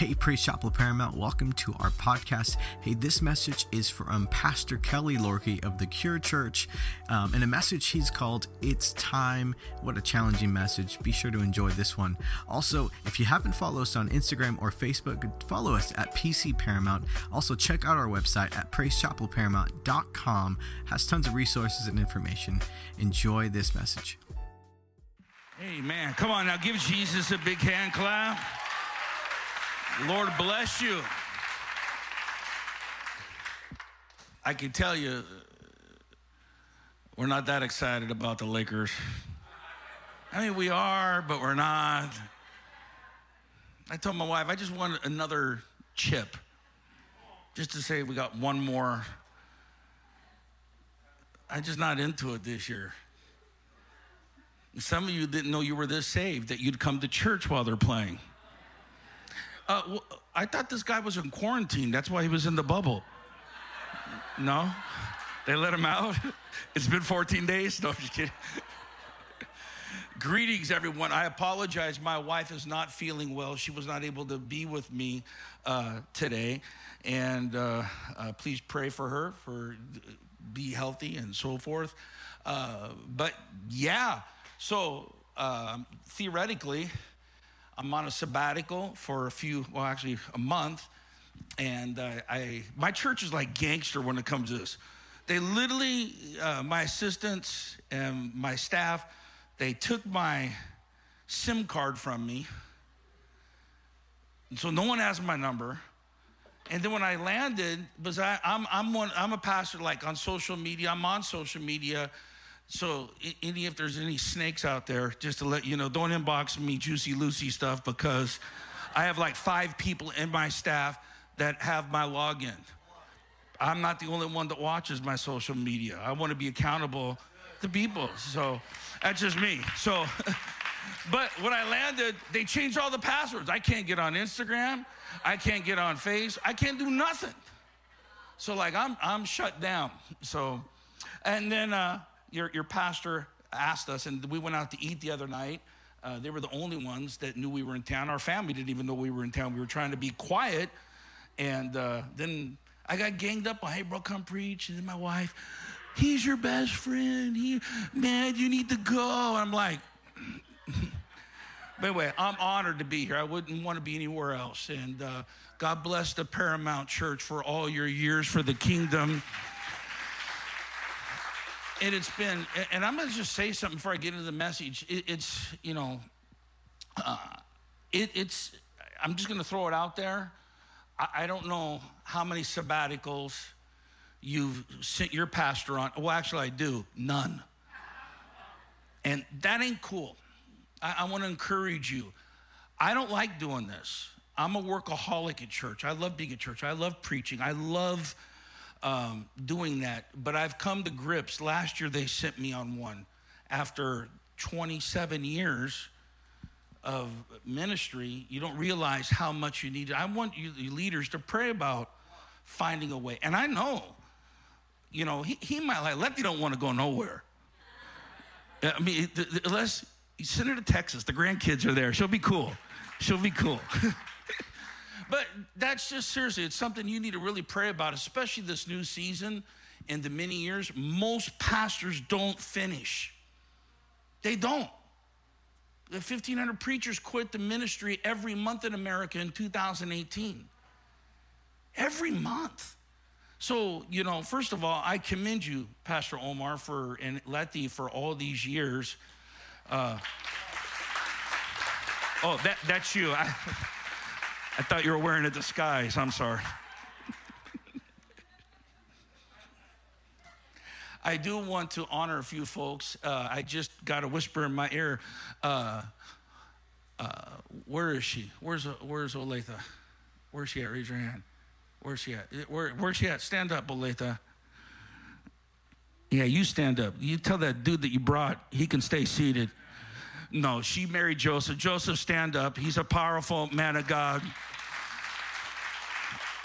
Hey, Praise Chapel Paramount, welcome to our podcast. Hey, this message is from Pastor Kelly Lorky of the Cure Church. Um, and a message he's called It's Time. What a challenging message. Be sure to enjoy this one. Also, if you haven't followed us on Instagram or Facebook, follow us at PC Paramount. Also, check out our website at praisechapelparamount.com. Has tons of resources and information. Enjoy this message. Amen. Come on now, give Jesus a big hand clap. Lord bless you. I can tell you, uh, we're not that excited about the Lakers. I mean, we are, but we're not. I told my wife, I just want another chip, just to say we got one more. I'm just not into it this year. Some of you didn't know you were this saved, that you'd come to church while they're playing. Uh, I thought this guy was in quarantine. That's why he was in the bubble. No? They let him out? It's been 14 days? No, I'm just kidding. Greetings, everyone. I apologize. My wife is not feeling well. She was not able to be with me uh, today. And uh, uh, please pray for her, for be healthy and so forth. Uh, but yeah, so um, theoretically, I'm on a sabbatical for a few, well, actually a month, and uh, I my church is like gangster when it comes to this. They literally, uh, my assistants and my staff, they took my SIM card from me, so no one has my number. And then when I landed, because I, I'm I'm one I'm a pastor like on social media. I'm on social media so, any if there's any snakes out there, just to let you know, don't inbox me juicy Lucy stuff because I have like five people in my staff that have my login. I'm not the only one that watches my social media. I want to be accountable to people. So that's just me. So, but when I landed, they changed all the passwords. I can't get on Instagram. I can't get on Face. I can't do nothing. So like I'm I'm shut down. So, and then uh, your, your pastor asked us, and we went out to eat the other night. Uh, they were the only ones that knew we were in town. Our family didn't even know we were in town. We were trying to be quiet. And uh, then I got ganged up on, hey, bro, come preach. And then my wife, he's your best friend. He, man, you need to go. I'm like, but anyway, I'm honored to be here. I wouldn't want to be anywhere else. And uh, God bless the Paramount Church for all your years for the kingdom and it's been, and I'm going to just say something before I get into the message. It, it's, you know, uh, it, it's, I'm just going to throw it out there. I, I, don't know how many sabbaticals you've sent your pastor on. Well, actually, I do. None. And that ain't cool. I, I want to encourage you. I don't like doing this. I'm a workaholic at church. I love being at church. I love preaching. I love um, doing that. But I've come to grips. Last year, they sent me on one after 27 years of ministry. You don't realize how much you need. It. I want you, leaders to pray about finding a way. And I know, you know, he, he might like, Letty don't want to go nowhere. I mean, unless send her to Texas. The grandkids are there. She'll be cool. She'll be cool. But that's just seriously, it's something you need to really pray about, especially this new season and the many years. Most pastors don't finish. They don't. The 1,500 preachers quit the ministry every month in America in 2018. Every month. So, you know, first of all, I commend you, Pastor Omar, for and Letty for all these years. Uh, oh, that, that's you. I, I thought you were wearing a disguise. I'm sorry. I do want to honor a few folks. Uh, I just got a whisper in my ear. Uh, uh, where is she? Where's Where's Olathe? Where's she at? Raise your hand. Where's she at? Where, where's she at? Stand up, Olathe. Yeah, you stand up. You tell that dude that you brought he can stay seated. No, she married Joseph. Joseph, stand up. He's a powerful man of God.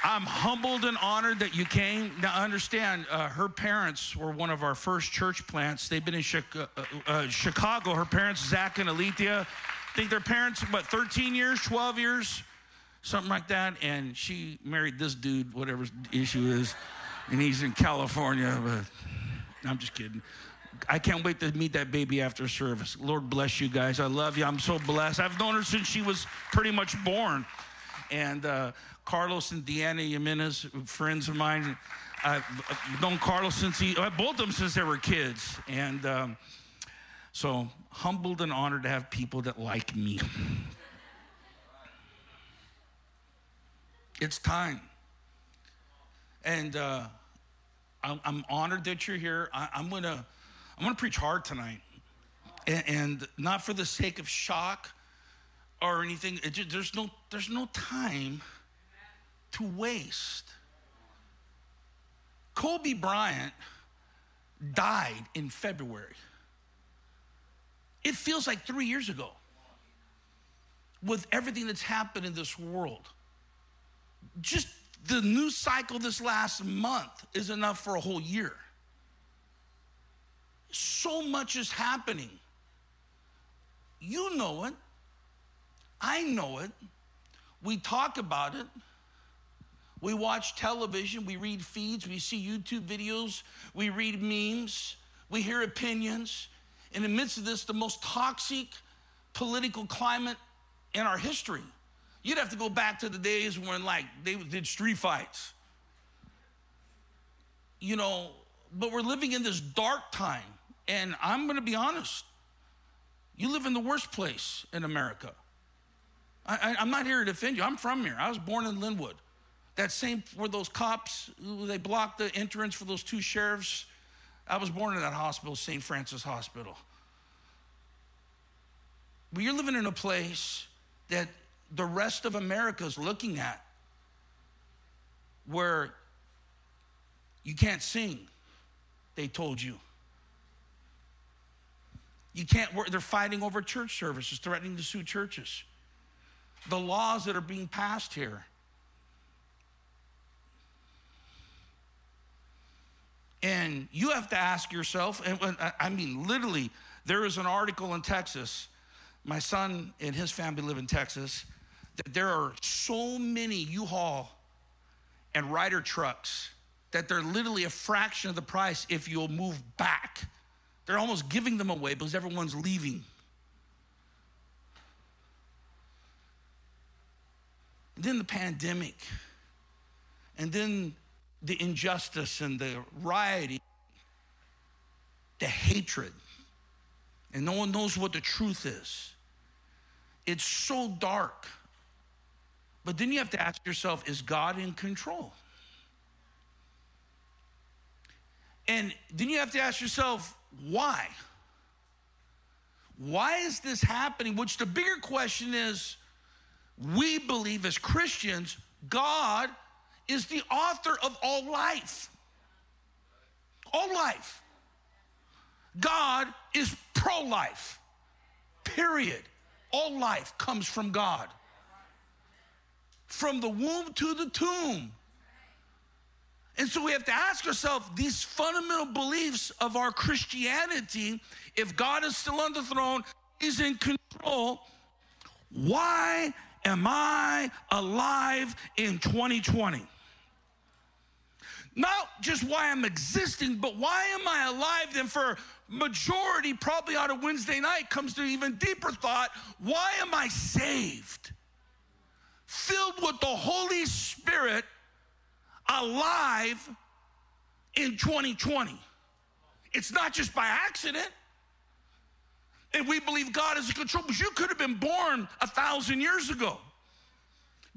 I'm humbled and honored that you came. Now, understand, uh, her parents were one of our first church plants. They've been in Chicago. Uh, uh, Chicago. Her parents, Zach and Alethea, I think their parents, what, 13 years, 12 years? something like that. And she married this dude, whatever issue is, and he's in California. But I'm just kidding. I can't wait to meet that baby after service. Lord bless you guys. I love you. I'm so blessed. I've known her since she was pretty much born. And uh, Carlos and Deanna Jimenez, friends of mine. I've known Carlos since he, uh, both of them since they were kids. And um, so humbled and honored to have people that like me. It's time. And uh, I'm, I'm, honored that you're here. I, am going to I'm going to preach hard tonight. And, and, not for the sake of shock or anything. Just, there's, no, there's no time to waste. Kobe Bryant died in February. It feels like three years ago with everything that's happened in this world. Just the news cycle this last month is enough for a whole year. So much is happening. You know it. I know it. We talk about it. We watch television, we read feeds, we see YouTube videos, we read memes, we hear opinions. In the midst of this, the most toxic political climate in our history. You'd have to go back to the days when, like, they did street fights. You know, but we're living in this dark time. And I'm going to be honest, you live in the worst place in America. I, am not here to defend you. I'm from here. I was born in Lynwood. That same where those cops they blocked the entrance for those two sheriffs. I was born in that hospital, St. Francis Hospital. But you're living in a place that the rest of America is looking at where you can't sing, they told you. You can't work, they're fighting over church services, threatening to sue churches. The laws that are being passed here. And you have to ask yourself, and I mean, literally, there is an article in Texas. My son and his family live in Texas. That there are so many U-Haul and Ryder trucks that they're literally a fraction of the price if you'll move back they're almost giving them away because everyone's leaving. And then the pandemic, and then the injustice and the rioting, the hatred, and no one knows what the truth is. It's so dark. But then you have to ask yourself is God in control? And then you have to ask yourself, why? Why is this happening? Which the bigger question is we believe as Christians, God is the author of all life. All life. God is pro life, period. All life comes from God. From the womb to the tomb, and so we have to ask ourselves these fundamental beliefs of our Christianity if God is still on the throne, is in control, why am I alive in 2020? Not just why I'm existing, but why am I alive? Then, for majority, probably on a Wednesday night, comes to even deeper thought why am I saved? Filled with the Holy Spirit alive in 2020. It's not just by accident. And we believe God is in control, because you could have been born a thousand years ago.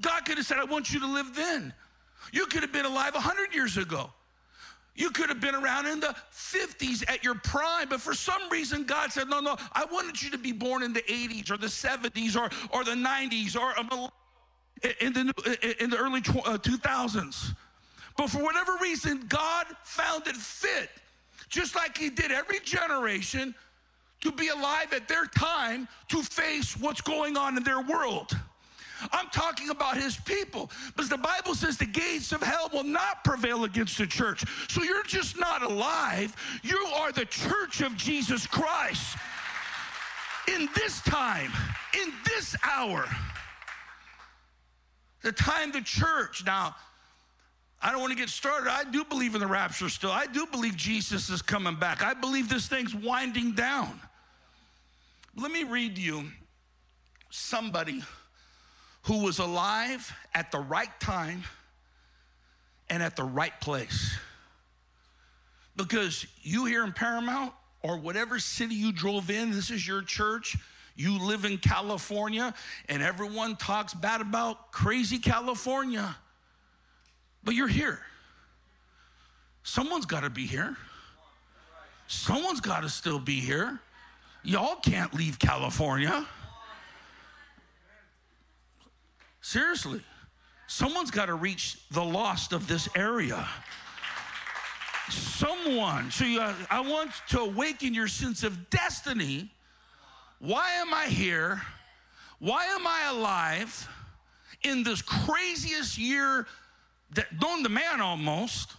God could have said, I want you to live then. You could have been alive a hundred years ago. You could have been around in the 50s at your prime, but for some reason, God said, No, no, I wanted you to be born in the 80s or the 70s or, or the 90s or in the, in the early 2000s. Uh, But for whatever reason, God found it fit, just like He did every generation, to be alive at their time to face what's going on in their world. I'm talking about his people because the Bible says the gates of hell will not prevail against the church. So you're just not alive, you are the church of Jesus Christ. In this time, in this hour, The time the church. Now, I don't want to get started. I do believe in the rapture still. I do believe Jesus is coming back. I believe this thing's winding down. Let me read you somebody who was alive at the right time and at the right place. Because you here in Paramount or whatever city you drove in, this is your church. You live in California and everyone talks bad about crazy California. But you're here. Someone's got to be here. Someone's got to still be here. Y'all can't leave California. Seriously. Someone's got to reach the lost of this area. Someone. So you, I want to awaken your sense of destiny. Why am I here? Why am I alive in this craziest year known the man almost?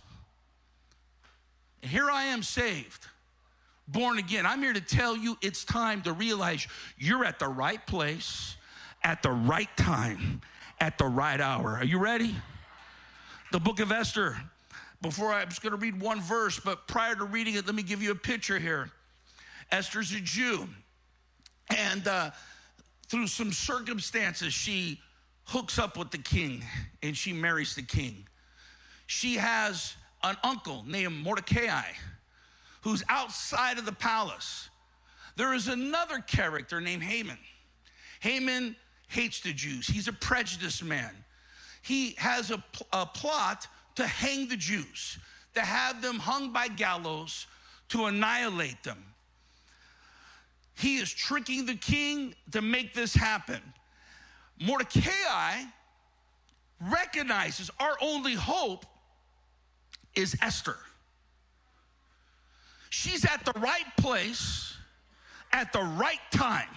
And here I am saved, born again. I'm here to tell you it's time to realize you're at the right place at the right time at the right hour. Are you ready? The book of Esther. Before I, am just going to read one verse, but prior to reading it, let me give you a picture here. Esther's a Jew, and uh, through some circumstances, she hooks up with the king and she marries the king. She has an uncle named Mordecai who's outside of the palace. There is another character named Haman. Haman hates the Jews. He's a prejudiced man. He has a, a plot to hang the Jews, to have them hung by gallows, to annihilate them. He is tricking the king to make this happen. Mordecai recognizes our only hope is Esther. She's at the right place at the right time.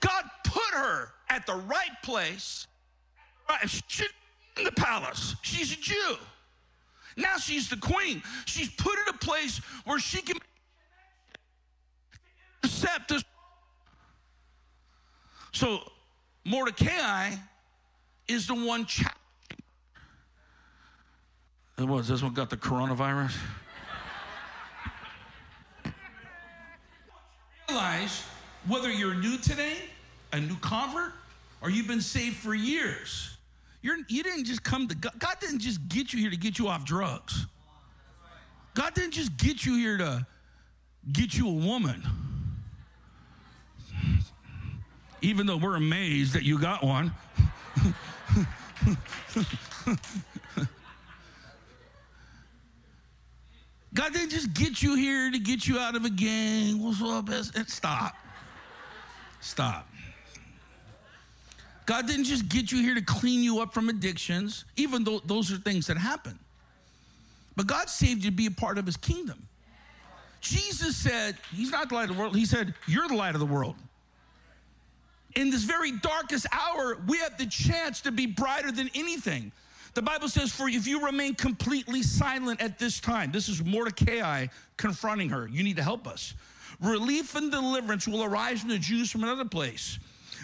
God put her at the right place. She's in the palace. She's a Jew. Now she's the queen. She's put in a place where she can accept this. So Mordecai is the one challenging. It was this one got the coronavirus. Realize whether you're new today, a new convert, or you've been saved for years, you're, you didn't just come to God. God didn't just get you here to get you off drugs. God didn't just get you here to get you a woman. Even though we're amazed that you got one. God didn't just get you here to get you out of a gang. What's up? Stop. Stop. God didn't just get you here to clean you up from addictions, even though those are things that happen. But God saved you to be a part of his kingdom. Jesus said, He's not the light of the world. He said, You're the light of the world. In this very darkest hour, we have the chance to be brighter than anything. The Bible says, For if you remain completely silent at this time, this is Mordecai confronting her. You need to help us. Relief and deliverance will arise from the Jews from another place.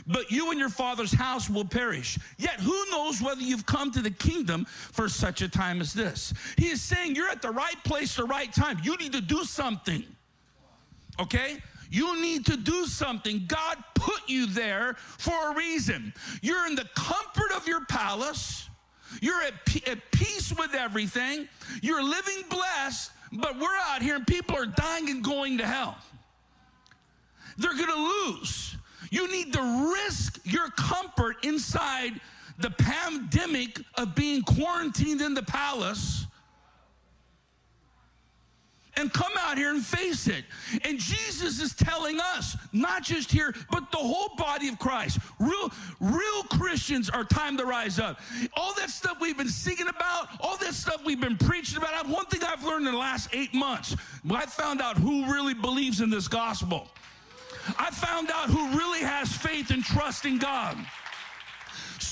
But you and your father's house will perish. Yet who knows whether you've come to the kingdom for such a time as this? He is saying you're at the right place, the right time. You need to do something. Okay? You need to do something. God put you there for a reason. You're in the comfort of your palace. You're at, at peace with everything. You're living blessed, but we're out here and people are dying and going to hell they're going to lose. You need to risk your comfort inside the pandemic of being quarantined in the palace and come out here and face it. And Jesus is telling us, not just here, but the whole body of Christ. Real, real Christians are time to rise up. All that stuff we've been singing about, all that stuff we've been preaching about. One thing I've learned in the last eight months, I found out who really believes in this gospel. I found out who really has faith and trust in God.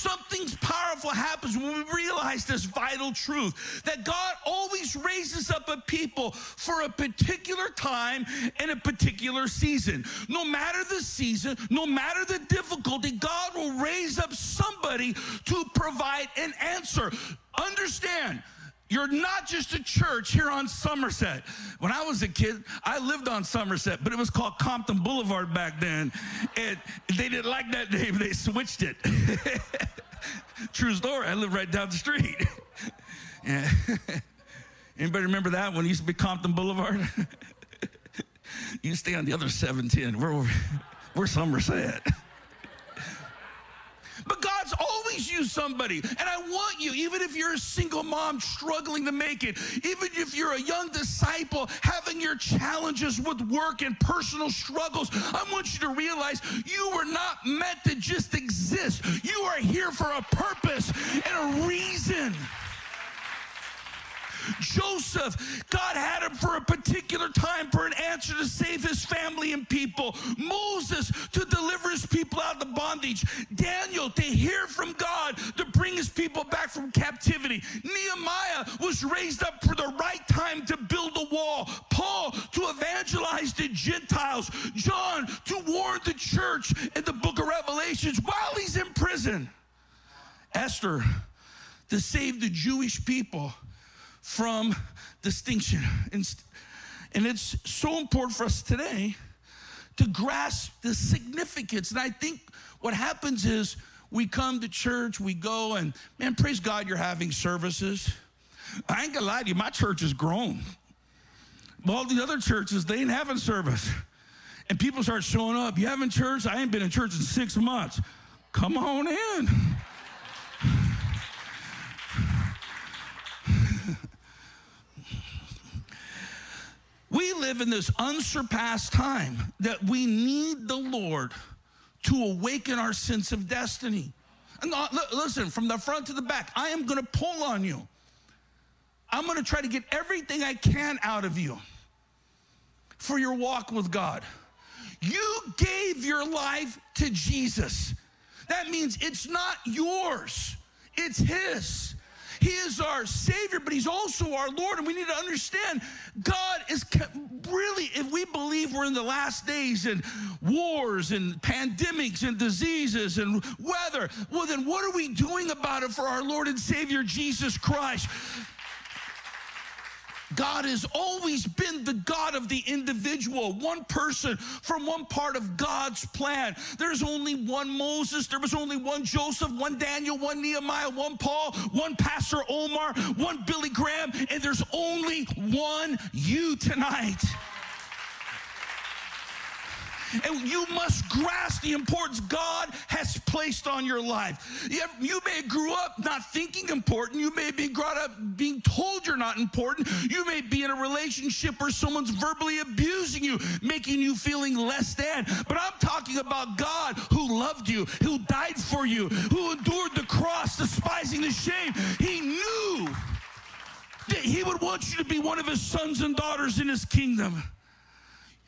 Something's powerful powerful happens when we realize this vital truth that God always raises up a people for a particular time and a particular season. No matter the season, no matter the difficulty, God will raise up somebody to provide an answer. Understand, you're not just a church here on Somerset. When I was a kid, I lived on Somerset, but it was called Compton Boulevard back then. And they didn't like that name, they switched it. True story, I lived right down the street. Anybody remember that when it used to be Compton Boulevard? you stay on the other 710. We're, we're Somerset. Used somebody. And I want you, even if you're a single mom struggling to make it, even if you're a young disciple having your challenges with work and personal struggles, I want you to realize you were not meant to just exist. You are here for a purpose and a reason. Joseph, God had him for a particular time for an answer to save his family and people. Moses, to deliver his people out of the bondage. Daniel, to hear from God to bring his people back from captivity. Nehemiah was raised up for the right time to build a wall. Paul, to evangelize the Gentiles. John, to warn the church in the book of Revelations while he's in prison. Esther, to save the Jewish people from distinction. And, it's so important for us today to grasp the significance. And I think what happens is we come to church, we go, and man, praise God you're having services. I ain't gonna lie to you, my church has grown. All the other churches, they ain't having service. And people start showing up. You having church? I ain't been in church in six months. Come on in. We live in this unsurpassed time that we need the Lord to awaken our sense of destiny. And uh, listen, from the front to the back, I am going to pull on you. I'm going to try to get everything I can out of you for your walk with God. You gave your life to Jesus. That means it's not yours, it's His. He is our Savior, but He's also our Lord. And we need to understand God is really, if we believe we're in the last days and wars and pandemics and diseases and weather, well, then what are we doing about it for our Lord and Savior Jesus Christ? God has always been the God of the individual, one person from one part of God's plan. There's only one Moses, there was only one Joseph, one Daniel, one Nehemiah, one Paul, one Pastor Omar, one Billy Graham, and there's only one you tonight. And you must grasp the importance God has placed on your life. You may grew up not thinking important. You may be brought up being told you're not important. You may be in a relationship where someone's verbally abusing you, making you feeling less than. But I'm talking about God who loved you, who died for you, who endured the cross, despising the shame. He knew that he would want you to be one of his sons and daughters in his kingdom.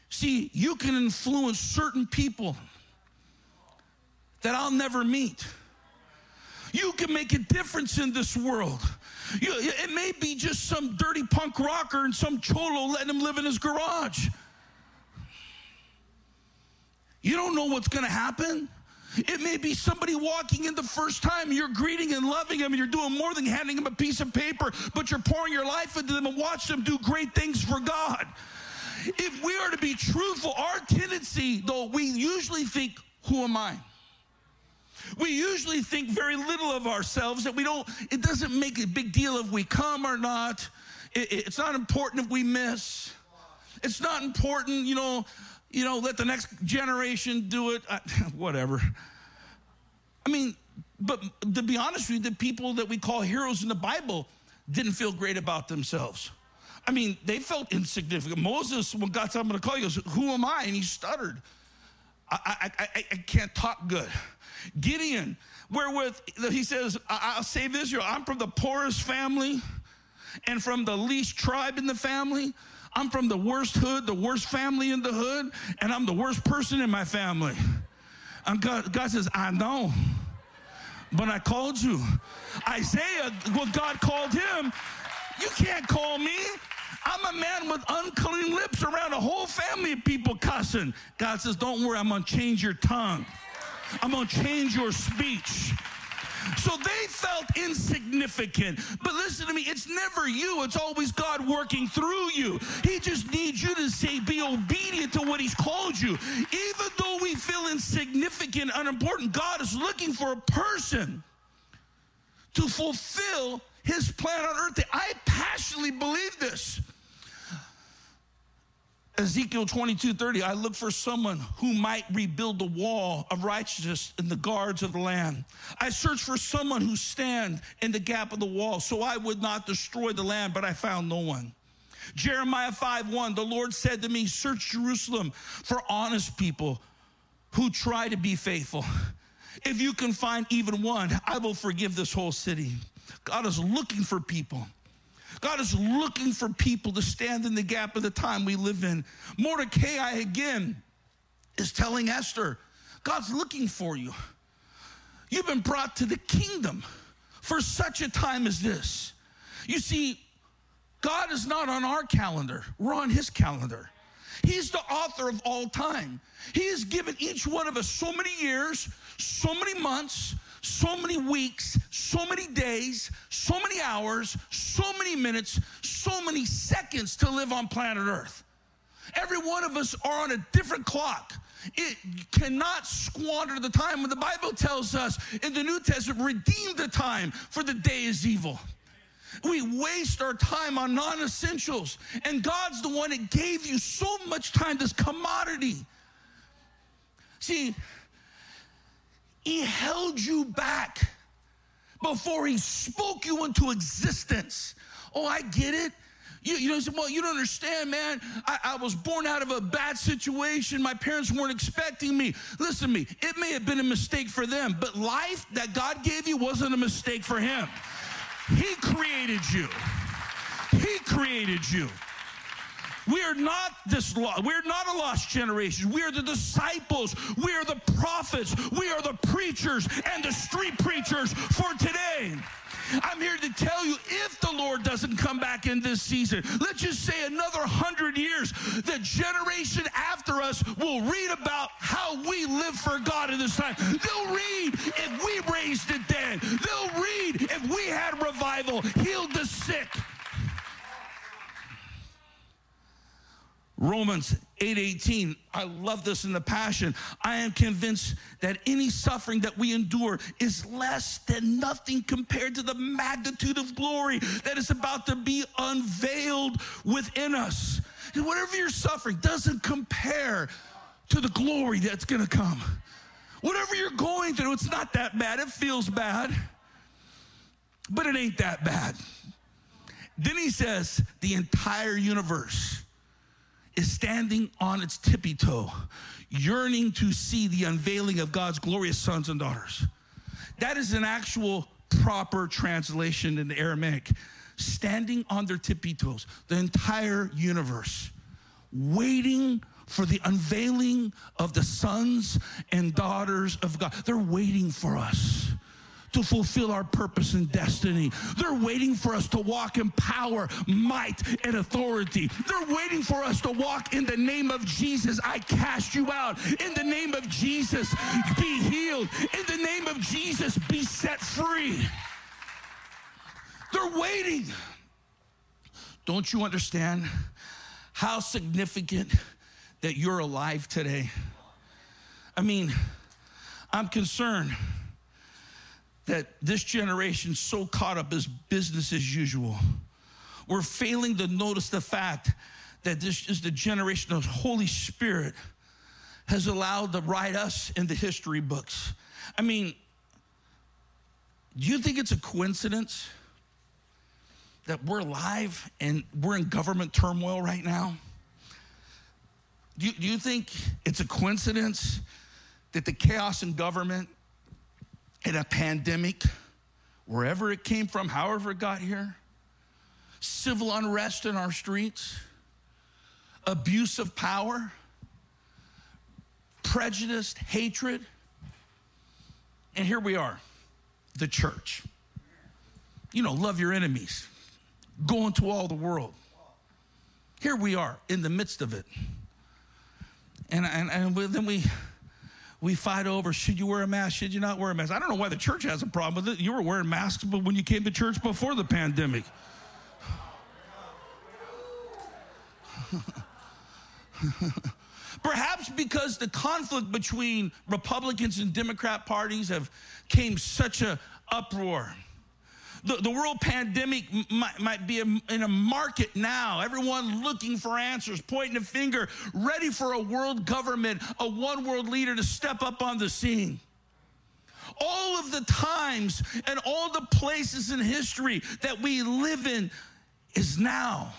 See, you can influence certain people that I'll never meet. You can make a difference in this world. You, it may be just some dirty punk rocker and some cholo letting him live in his garage. You don't know what's going to happen. It may be somebody walking in the first time, you're greeting and loving them, and you're doing more than handing them a piece of paper, but you're pouring your life into them and watch them do great things for God. If we are to be truthful, our tendency, though, we usually think, who am I? We usually think very little of ourselves that we don't, it doesn't make a big deal if we come or not. It, it's not important if we miss. It's not important, you know, you know, let the next generation do it. I, whatever. I mean, but to be honest with you, the people that we call heroes in the Bible didn't feel great about themselves. I mean, they felt insignificant. Moses, when God said, I'm going to call you, goes, Who am I? And he stuttered. I, I, I, I can't talk good. Gideon, wherewith he says, I'll save Israel. I'm from the poorest family and from the least tribe in the family. I'm from the worst hood, the worst family in the hood, and I'm the worst person in my family. And God, God says, I know. but I called you. Isaiah, what God called him, you can't call me. I'm a man with unclean lips around a whole family of people cussing. God says, Don't worry, I'm gonna change your tongue. I'm gonna change your speech. So they felt insignificant. But listen to me, it's never you, it's always God working through you. He just needs you to say, be obedient to what He's called you. Even though we feel insignificant, unimportant, God is looking for a person to fulfill His plan on earth. I passionately believe this. Ezekiel 22 30, I look for someone who might rebuild the wall of righteousness in the guards of the land. I search for someone who stand in the gap of the wall so I would not destroy the land, but I found no one. Jeremiah 5 1, the Lord said to me, Search Jerusalem for honest people who try to be faithful. If you can find even one, I will forgive this whole city. God is looking for people God is looking for people to stand in the gap of the time we live in. Mordecai again is telling Esther, God's looking for you. You've been brought to the kingdom for such a time as this. You see, God is not on our calendar, we're on His calendar. He's the author of all time. He has given each one of us so many years, so many months, so many weeks, so many days, so many hours, so many minutes, so many seconds to live on planet Earth. Every one of us are on a different clock. It cannot squander the time when the Bible tells us in the New Testament, redeem the time, for the day is evil. We waste our time on non essentials, and God's the one that gave you so much time, this commodity. See, he held you back before he spoke you into existence. Oh, I get it. You, you know, well, you don't understand, man. I, I, was born out of a bad situation. My parents weren't expecting me. Listen to me, it may have been a mistake for them, but life that God gave you wasn't a mistake for him. He created you. He created you. We are not this we're not a lost generation. We are the disciples. We are the prophets. We are the preachers and the street preachers for today. I'm here to tell you if the Lord doesn't come back in this season, let's just say another hundred years, the generation after us will read about how we live for God in this time. They'll read if we raised the dead, they'll read if we had revival, healed the sick. Romans 8:18. I love this in the passion. I am convinced that any suffering that we endure is less than nothing compared to the magnitude of glory that is about to be unveiled within us. And whatever you're suffering doesn't compare to the glory that's going to come. Whatever you're going through, it's not that bad. It feels bad, but it ain't that bad. Then he says, the entire universe is standing on its tippy toe, yearning to see the unveiling of God's glorious sons and daughters. That is an actual proper translation in the Aramaic. Standing on their tippy toes, the entire universe, waiting for the unveiling of the sons and daughters of God. They're waiting for us to fulfill our purpose and destiny. They're waiting for us to walk in power, might, and authority. They're waiting for us to walk in the name of Jesus. I cast you out. In the name of Jesus, be healed. In the name of Jesus, be set free. They're waiting. Don't you understand how significant that you're alive today? I mean, I'm concerned that this generation's so caught up as business as usual. We're failing to notice the fact that this is the generation of Holy Spirit has allowed to write us in the history books. I mean, do you think it's a coincidence that we're alive and we're in government turmoil right now? Do you, do you think it's a coincidence that the chaos in government in a pandemic, wherever it came from, however it got here, civil unrest in our streets, abuse of power, prejudice, hatred. And here we are. the church. You know, love your enemies, go into all the world. Here we are in the midst of it. And, and, and then we, we fight over should you wear a mask, should you not wear a mask. I don't know why the church has a problem with it. You were wearing masks but when you came to church before the pandemic. Perhaps because the conflict between Republicans and Democrat parties have came such a uproar. The, the world pandemic might, might be in a market now. Everyone looking for answers, pointing a finger, ready for a world government, a one world leader to step up on the scene all of the times and all the places in history that we live in is now.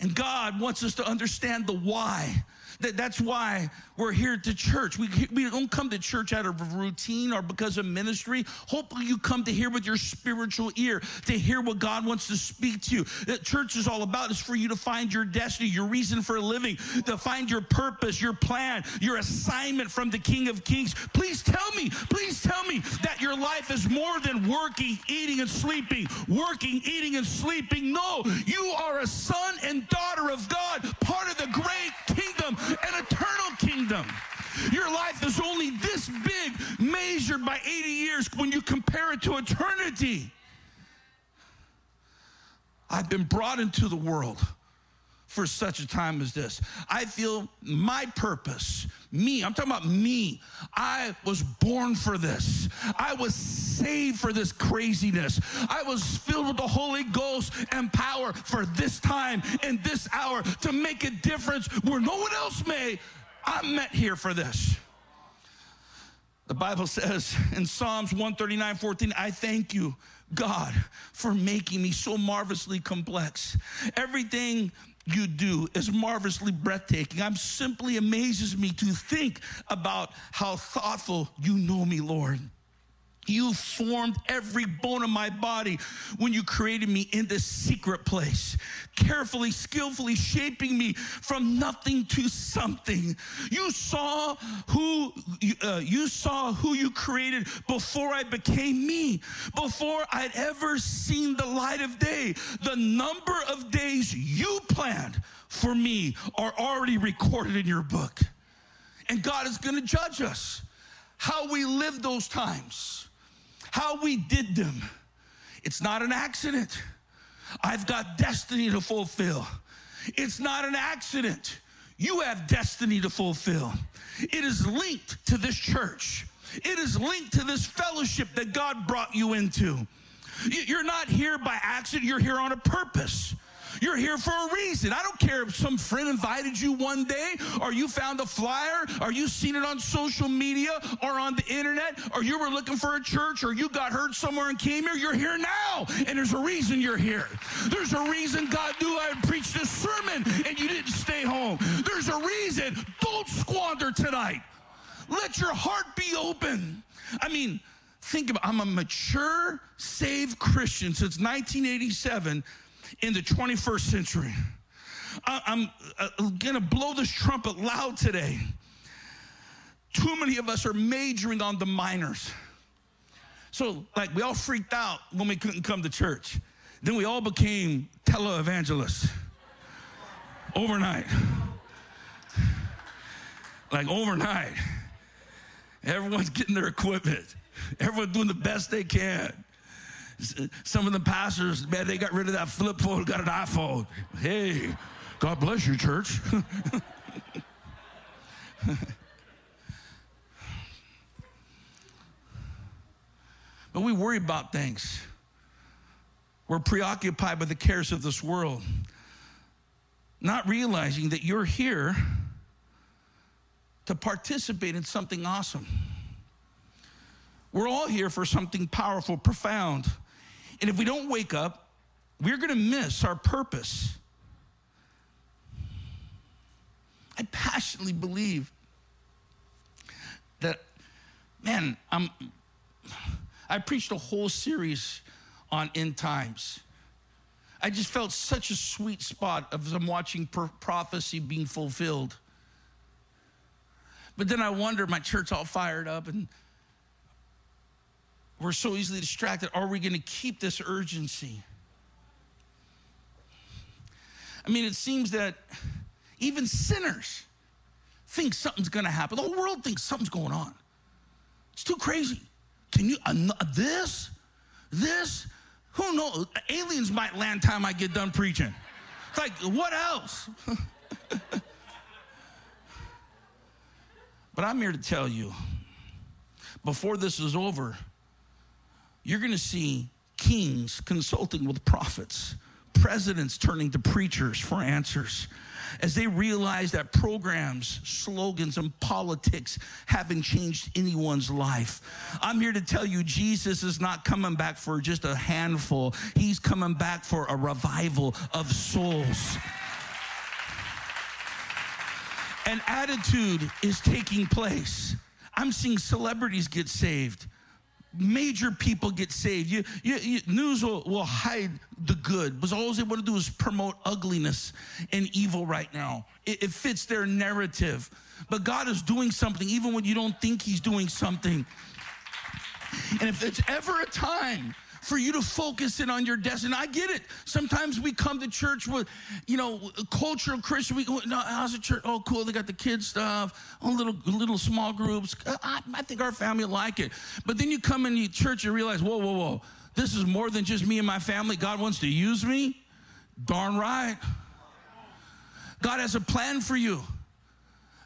And God wants us to understand the why. That, that's why we're here to church. We, we don't come to church out of routine or because of ministry. Hopefully, you come to hear with your spiritual ear, to hear what God wants to speak to you. That church is all about is for you to find your destiny, your reason for living, to find your purpose, your plan, your assignment from the King of Kings. Please tell me, please tell me that your life is more than working, eating, and sleeping, working, eating, and sleeping. No, you are a son and daughter of God, part of the great an eternal kingdom. Your life is only this big, measured by 80 years when you compare it to eternity. I've been brought into the world for such a time as this. I feel my purpose, me, I'm talking about me. I was born for this. I was saved for this craziness. I was filled with the Holy Ghost and power for this time and this hour to make a difference where no one else may. I'm met here for this. The Bible says in Psalms 139 14, I thank you, God, for making me so marvelously complex. Everything you do is marvelously breathtaking. I'm simply amazes me to think about how thoughtful you know me, Lord. You formed every bone of my body when you created me in this secret place, carefully, skillfully shaping me from nothing to something. You saw who uh, you saw who you created before I became me, before I'd ever seen the light of day. The number of days you planned for me are already recorded in your book. And God is going to judge us how we live those times how we did them. It's not an accident. I've got destiny to fulfill. It's not an accident. You have destiny to fulfill. It is linked to this church. It is linked to this fellowship that God brought you into. You're not here by accident, you're here on a purpose. You're here for a reason. I don't care if some friend invited you one day, or you found a flyer, or you seen it on social media, or on the internet, or you were looking for a church, or you got hurt somewhere and came here. You're here now, and there's a reason you're here. There's a reason God knew I would preach this sermon, and you didn't stay home. There's a reason. Don't squander tonight. Let your heart be open. I mean, think about I'm a mature, saved Christian since 1987 in the 21st century. I'm uh, gonna blow this trumpet loud today. Too many of us are majoring on the minors. So, like, we all freaked out when we couldn't come to church. Then we all became televangelists overnight. Like, overnight. Everyone's getting their equipment, everyone's doing the best they can. Some of the pastors, man, they got rid of that flip phone, got an iPhone. Hey, God bless you, church. but we worry about things. We're preoccupied with the cares of this world, not realizing that you're here to participate in something awesome. We're all here for something powerful, profound. And if we don't wake up, we're going to miss our purpose. I passionately believe that, man, I'm, I preached a whole series on end times. I just felt such a sweet spot of I'm watching prophecy being fulfilled. But then I wonder, my church all fired up, and we're so easily distracted. Are we going to keep this urgency? I mean, it seems that even sinners think something's going to happen. The whole world thinks something's going on. It's too crazy. Can you, uh, this, this, who knows? Aliens might land time I get done preaching. It's like, what else? but I'm here to tell you before this is over, you're going to see kings consulting with prophets, presidents turning to preachers for answers as they realize that programs, slogans, and politics haven't changed anyone's life. I'm here to tell you Jesus is not coming back for just a handful, He's coming back for a revival of souls. An attitude is taking place. I'm seeing celebrities get saved major people get saved. You, you, you, news will, will hide the good, but all they want to do is promote ugliness and evil right now. It, it fits their narrative. But God is doing something even when you don't think He's doing something. And if it's ever a time for you to focus in on your destiny. I get it. Sometimes we come to church with, you know, cultural Christian. We go, no, how's the church? Oh, cool. They got the kids stuff. Oh, little little small groups. Uh, I, I think our family like it. But then you come in church and realize, whoa, whoa, whoa. This is more than just me and my family. God wants to use me. Darn right. God has a plan for you.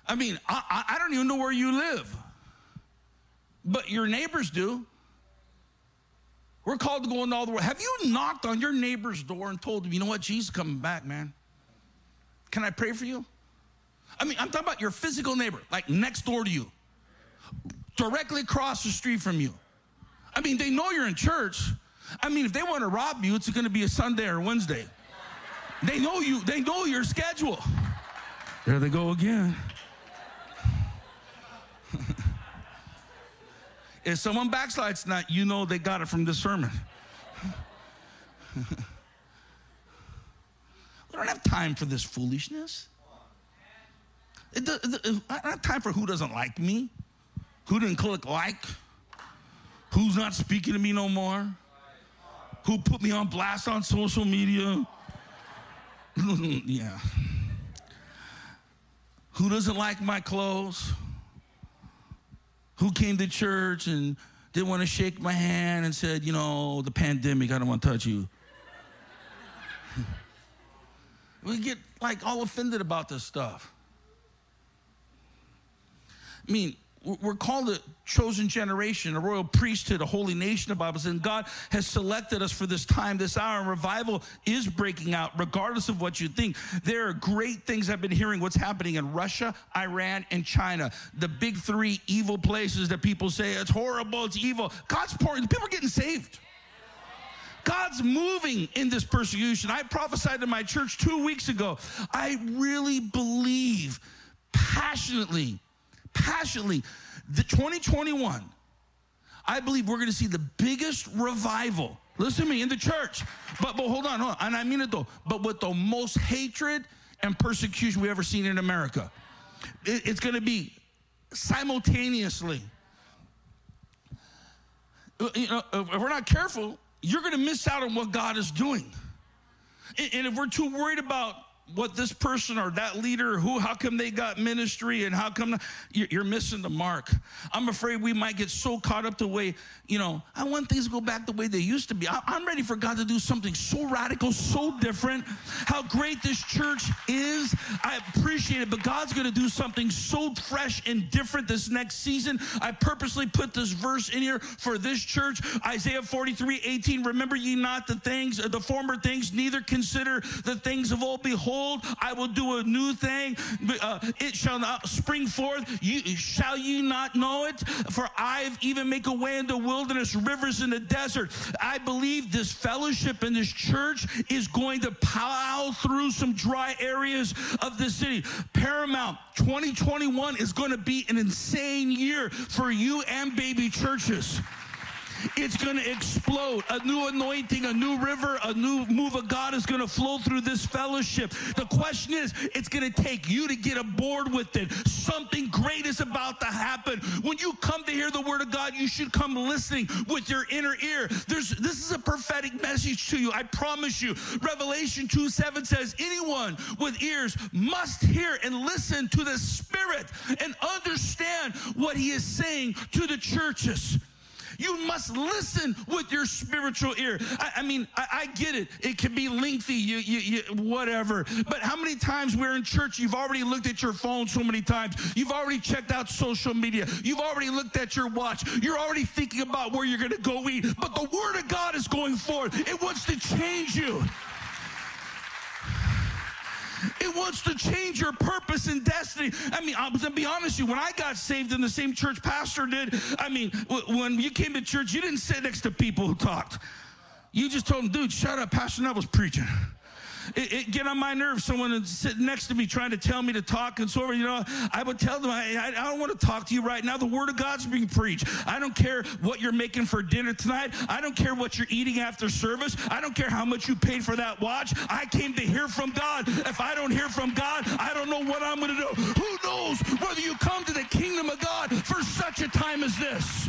I mean, I, I don't even know where you live, but your neighbors do. We're called to go into all the world. Have you knocked on your neighbor's door and told him, you know what, Jesus is coming back, man? Can I pray for you? I mean, I'm talking about your physical neighbor, like next door to you, directly across the street from you. I mean, they know you're in church. I mean, if they want to rob you, it's going to be a Sunday or Wednesday. They know you, they know your schedule. There they go again. If someone backslides tonight, you know they got it from this sermon. we don't have time for this foolishness. It, it, it, I don't have time for who doesn't like me, who didn't click like, who's not speaking to me no more, who put me on blast on social media. yeah. Who doesn't like my clothes? Who came to church and didn't want to shake my hand and said, you know, the pandemic, I don't want to touch you. we get like all offended about this stuff. I mean, we're called a chosen generation, a royal priesthood, a holy nation, the Bible says, and God has selected us for this time, this hour, and revival is breaking out, regardless of what you think. There are great things I've been hearing what's happening in Russia, Iran, and China. The big three evil places that people say it's horrible, it's evil. God's pouring, people are getting saved. God's moving in this persecution. I prophesied to my church two weeks ago. I really believe passionately passionately. The 2021, I believe we're going to see the biggest revival. Listen to me in the church. But but hold on, hold on. And I mean it though. But with the most hatred and persecution we ever seen in America, it, it's going to be simultaneously. Uh, you know, if we're not careful, you're going to miss out on what God is doing. And if we're too worried about what this person or that leader who how come they got ministry and how come you're missing the mark. I'm afraid we might get so caught up the way you know i want things to go back the way they used to be. I'm ready for god to do something so radical so different. How great this church is. I appreciate it but god's going to do something so fresh and different this next season. I purposely put this verse in here for this church. Isaiah 43 18 remember ye not the things the former things neither consider the things of old? Behold Behold, I will do a new thing. Uh, it shall not spring forth. You, shall you not know it? For I've even make a way in the wilderness, rivers in the desert. I believe this fellowship in this church is going to plow through some dry areas of the city. Paramount 2021 is going to be an insane year for you and baby churches. It's going to explode. A new anointing, a new river, a new move of God is going to flow through this fellowship. The question is, it's going to take you to get aboard with it. Something great is about to happen. When you come to hear the word of God, you should come listening with your inner ear. There's this is a prophetic message to you. I promise you. Revelation 2 7 says, Anyone with ears must hear and listen to the Spirit and understand what He is saying to the churches. You must listen with your spiritual ear. I, I mean, I, I, get it. It can be lengthy, you, you, you, whatever. But how many times we're in church, you've already looked at your phone so many times. You've already checked out social media. You've already looked at your watch. You're already thinking about where you're going to go eat. But the Word of God is going forth. It wants to change you. It wants to change your purpose and destiny. I mean, I'm to be honest with you, when I got saved in the same church pastor did, I mean, when you came to church, you didn't sit next to people who talked. You just told them, dude, shut up. Pastor Neville's preaching it, it get on my nerves. Someone sitting next to me trying to tell me to talk and so on. You know, I would tell them, I, I don't want to talk to you right now. The word of God's being preached. I don't care what you're making for dinner tonight. I don't care what you're eating after service. I don't care how much you paid for that watch. I came to hear from God. If I don't hear from God, I don't know what I'm going to do. Who knows whether you come to the kingdom of God for such a time as this?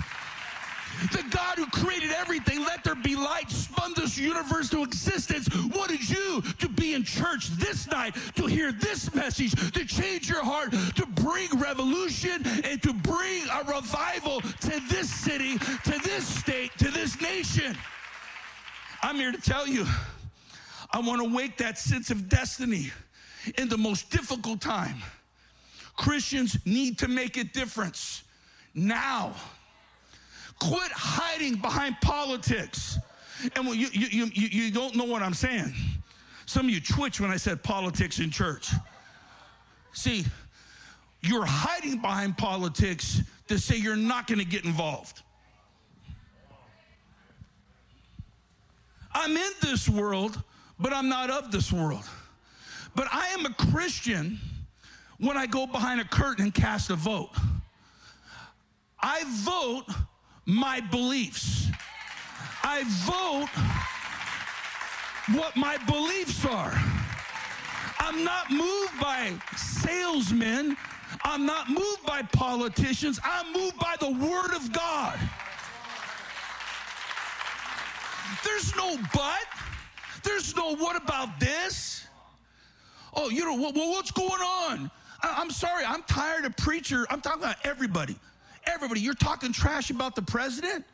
The God who created everything, let there be light, spun this universe to existence, wanted you to be in church this night, to hear this message, to change your heart, to bring revolution and to bring a revival to this city, to this state, to this nation. I'm here to tell you, I want to wake that sense of destiny in the most difficult time. Christians need to make a difference now. Quit hiding behind politics. And you, you, you, you don't know what I'm saying. Some of you twitch when I said politics in church. See, you're hiding behind politics to say you're not going to get involved. I'm in this world, but I'm not of this world. But I am a Christian when I go behind a curtain and cast a vote. I vote my beliefs. I vote what my beliefs are. I'm not moved by salesmen. I'm not moved by politicians. I'm moved by the Word of God. There's no but. There's no what about this? Oh, you know, well, what's going on? I'm sorry, I'm tired of preacher. I'm talking about everybody everybody. You're talking trash about the president?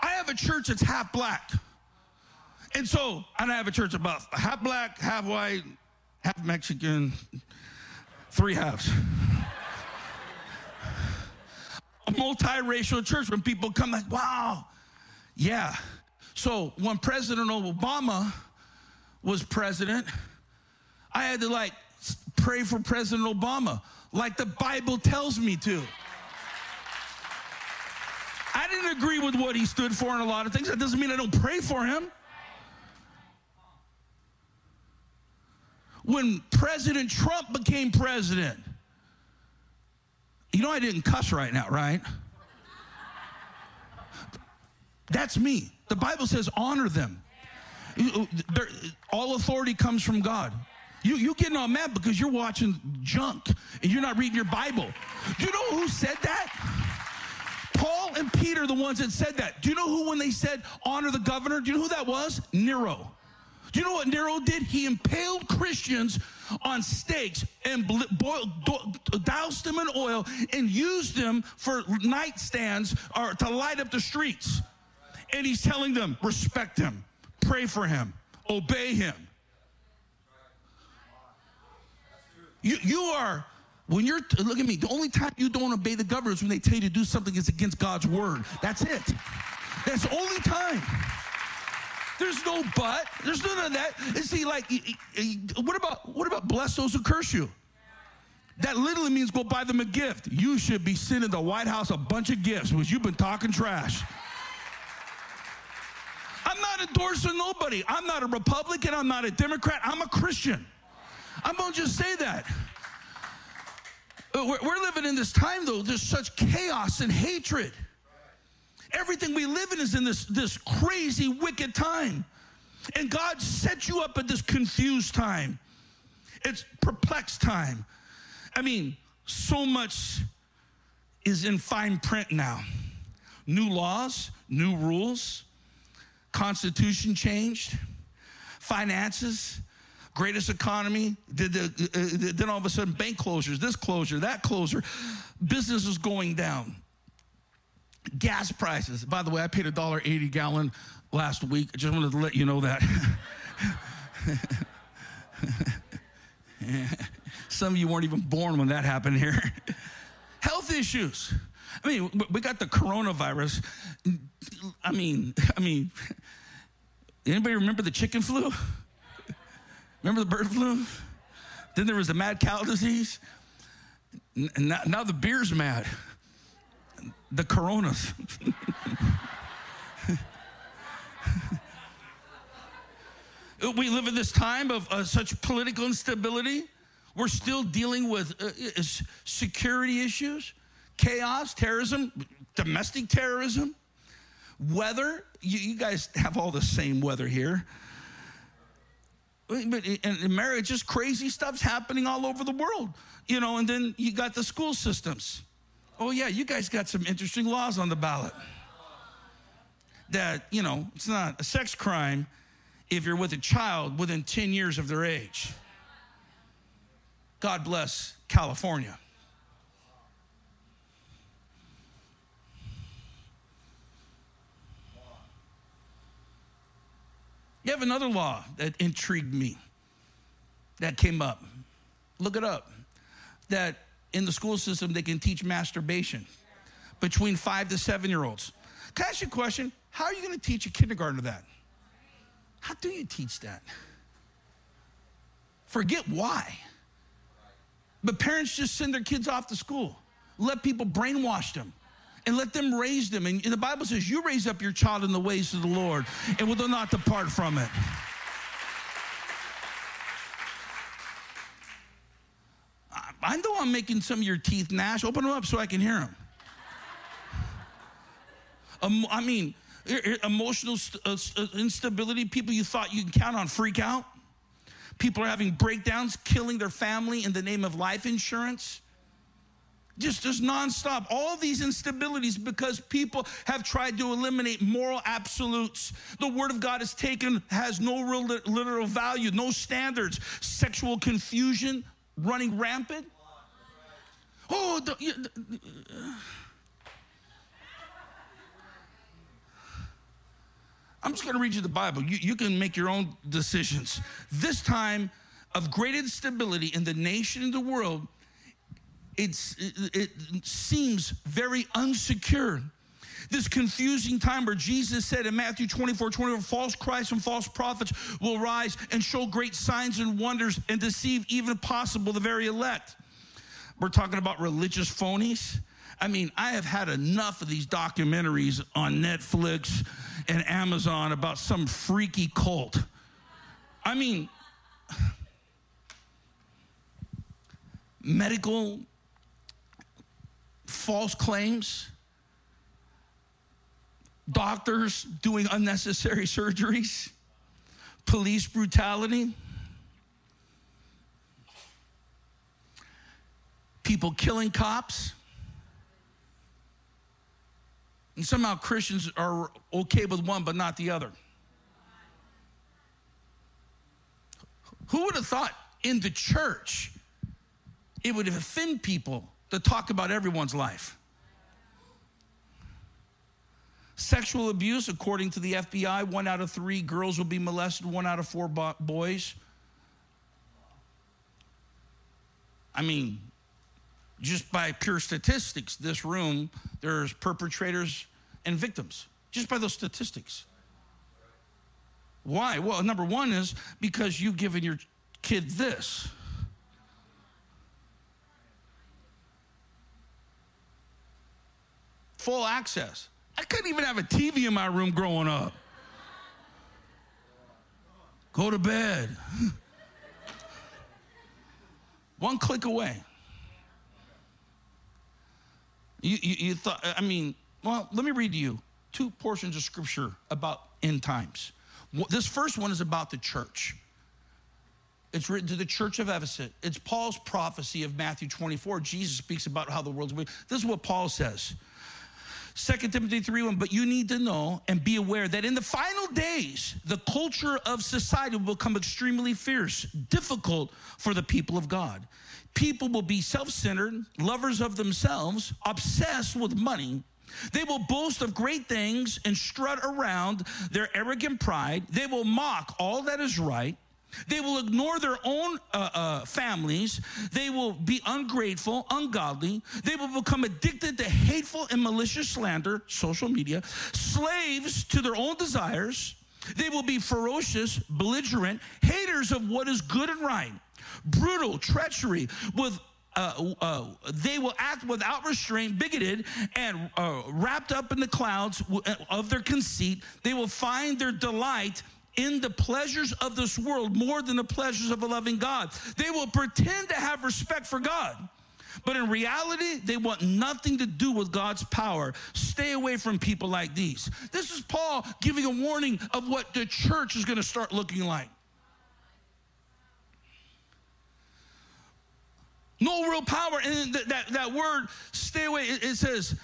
I have a church that's half black. And so, and I have a church about half black, half white, half Mexican, three halves. a multiracial church when people come like, wow, yeah. So when President Obama was president, I had to like pray for President Obama, like the Bible tells me to. I didn't agree with what he stood for in a lot of things. That doesn't mean I don't pray for him. When President Trump became president, you know I didn't cuss right now, right? That's me. The Bible says honor them. Uh, all authority comes from God. You, you getting all mad because you're watching junk and you're not reading your Bible. Do you know who said that? Paul and Peter, the ones that said that. Do you know who, when they said honor the governor, do you know who that was? Nero. Do you know what Nero did? He impaled Christians on stakes and boiled, doused them in oil and used them for nightstands or to light up the streets. And he's telling them, respect him, pray for him, obey him. You, you are when you're, look at me, the only time you don't obey the government is when they tell you to do something that's against God's word. That's it. That's the only time. There's no but. There's none of that. And see, like, what about what about bless those who curse you? That literally means go buy them a gift. You should be sending the White House a bunch of gifts because you've been talking trash. I'm not endorsing nobody. I'm not a Republican. I'm not a Democrat. I'm a Christian. I'm going to just say that. Uh, we're living in this time, though, there's such chaos and hatred. everything we live in is in this, this crazy, wicked time. And God set you up at this confused time. It's perplexed time. I mean, so much is in fine print now. New laws, new rules, constitution changed, finances, greatest economy. Then, uh, then all of a sudden, bank closures, this closure, that closure, business is going down. Gas prices. By the way, I paid a dollar eighty gallon last week. I just wanted to let you know that. Some of you weren't even born when that happened here. Health issues. I mean, we got the coronavirus. I mean, I mean, anybody remember the chicken flu? Remember the bird flu? Then there was the mad cow disease. Now, now the beer's mad. The coronas. we live in this time of uh, such political instability. We're still dealing with uh, security issues, chaos, terrorism, domestic terrorism, weather. You, you, guys have all the same weather here. But in marriage, just crazy stuff's happening all over the world, you know. And then you got the school systems. Oh yeah, you guys got some interesting laws on the ballot. That you know, it's not a sex crime if you're with a child within 10 years of their age. God bless California. You have another law that intrigued me that came up. Look it up. That in the school system, they can teach masturbation between five to seven year olds. Can I ask you a question? How are you going to teach a kindergartner that? How do you teach that? Forget why. But parents just send their kids off to school, let people brainwash them and let them raise them. And the Bible says, You raise up your child in the ways of the Lord, and will not depart from it. I know I'm making some of your teeth gnash. Open them up so I can hear them. I mean, emotional uh, uh, instability, people you thought you can count on freak out. People are having breakdowns, killing their family in the name of life insurance just just nonstop. All these instabilities because people have tried to eliminate moral absolutes. The word of God is taken has no real literal value, no standards. Sexual confusion running rampant. Oh, the, the, I'm just going to read you the Bible. You, you can make your own decisions. This time of great instability in the nation and the world it's, it, it seems very unsecure. This confusing time where Jesus said in Matthew 24 24, false Christs and false prophets will rise and show great signs and wonders and deceive, even possible, the very elect. We're talking about religious phonies. I mean, I have had enough of these documentaries on Netflix and Amazon about some freaky cult. I mean, medical false claims, doctors doing unnecessary surgeries, police brutality, people killing cops. And somehow Christians are okay with one but not the other. Who would have thought in the church it would offend people to talk about everyone's life. Sexual abuse, according to the FBI, one out of three girls will be molested, one out of four boys. I mean, just by pure statistics, this room, there's perpetrators and victims, just by those statistics. Why? Well, number one is because you've given your kid this. Full access. I couldn't even have a TV in my room growing up. Go to bed. One click away. You, you, you, thought, I mean, well, let me read to you two portions of scripture about end times. This first one is about the church. It's written to the church of Ephesus. It's Paul's prophecy of Matthew 24. Jesus speaks about how the world's. This is what Paul says. 2 Timothy 3 1, but you need to know and be aware that in the final days, the culture of society will become extremely fierce, difficult for the people of God. People will be self centered, lovers of themselves, obsessed with money. They will boast of great things and strut around their arrogant pride. They will mock all that is right. They will ignore their own uh, uh, families. They will be ungrateful, ungodly. They will become addicted to hateful and malicious slander, social media, slaves to their own desires. They will be ferocious, belligerent, haters of what is good and right, brutal, treachery, with uh, uh, they will act without restraint, bigoted, and uh, wrapped up in the clouds uh, of their conceit. They will find their delight in the pleasures of this world more than the pleasures of a loving God. They will pretend to have respect for God. But in reality, they want nothing to do with God's power. Stay away from people like these. This is Paul giving a warning of what the church is going to start looking like. No real power. And that, that, that word, stay away, it, it says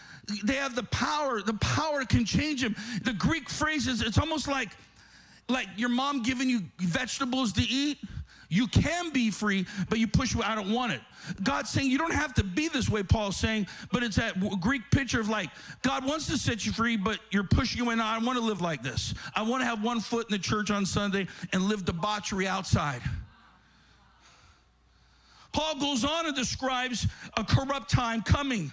they have the power. The power can change them. The Greek phrases, it's almost like like your mom giving you vegetables to eat. You can be free, but you push, I don't want it. God's saying you don't have to be this way, Paul's saying, but it's that Greek picture of like, God wants to set you free, but you're pushing away. No, I want to live like this. I want to have one foot in the church on Sunday and live debauchery outside. Paul goes on and describes a corrupt time coming.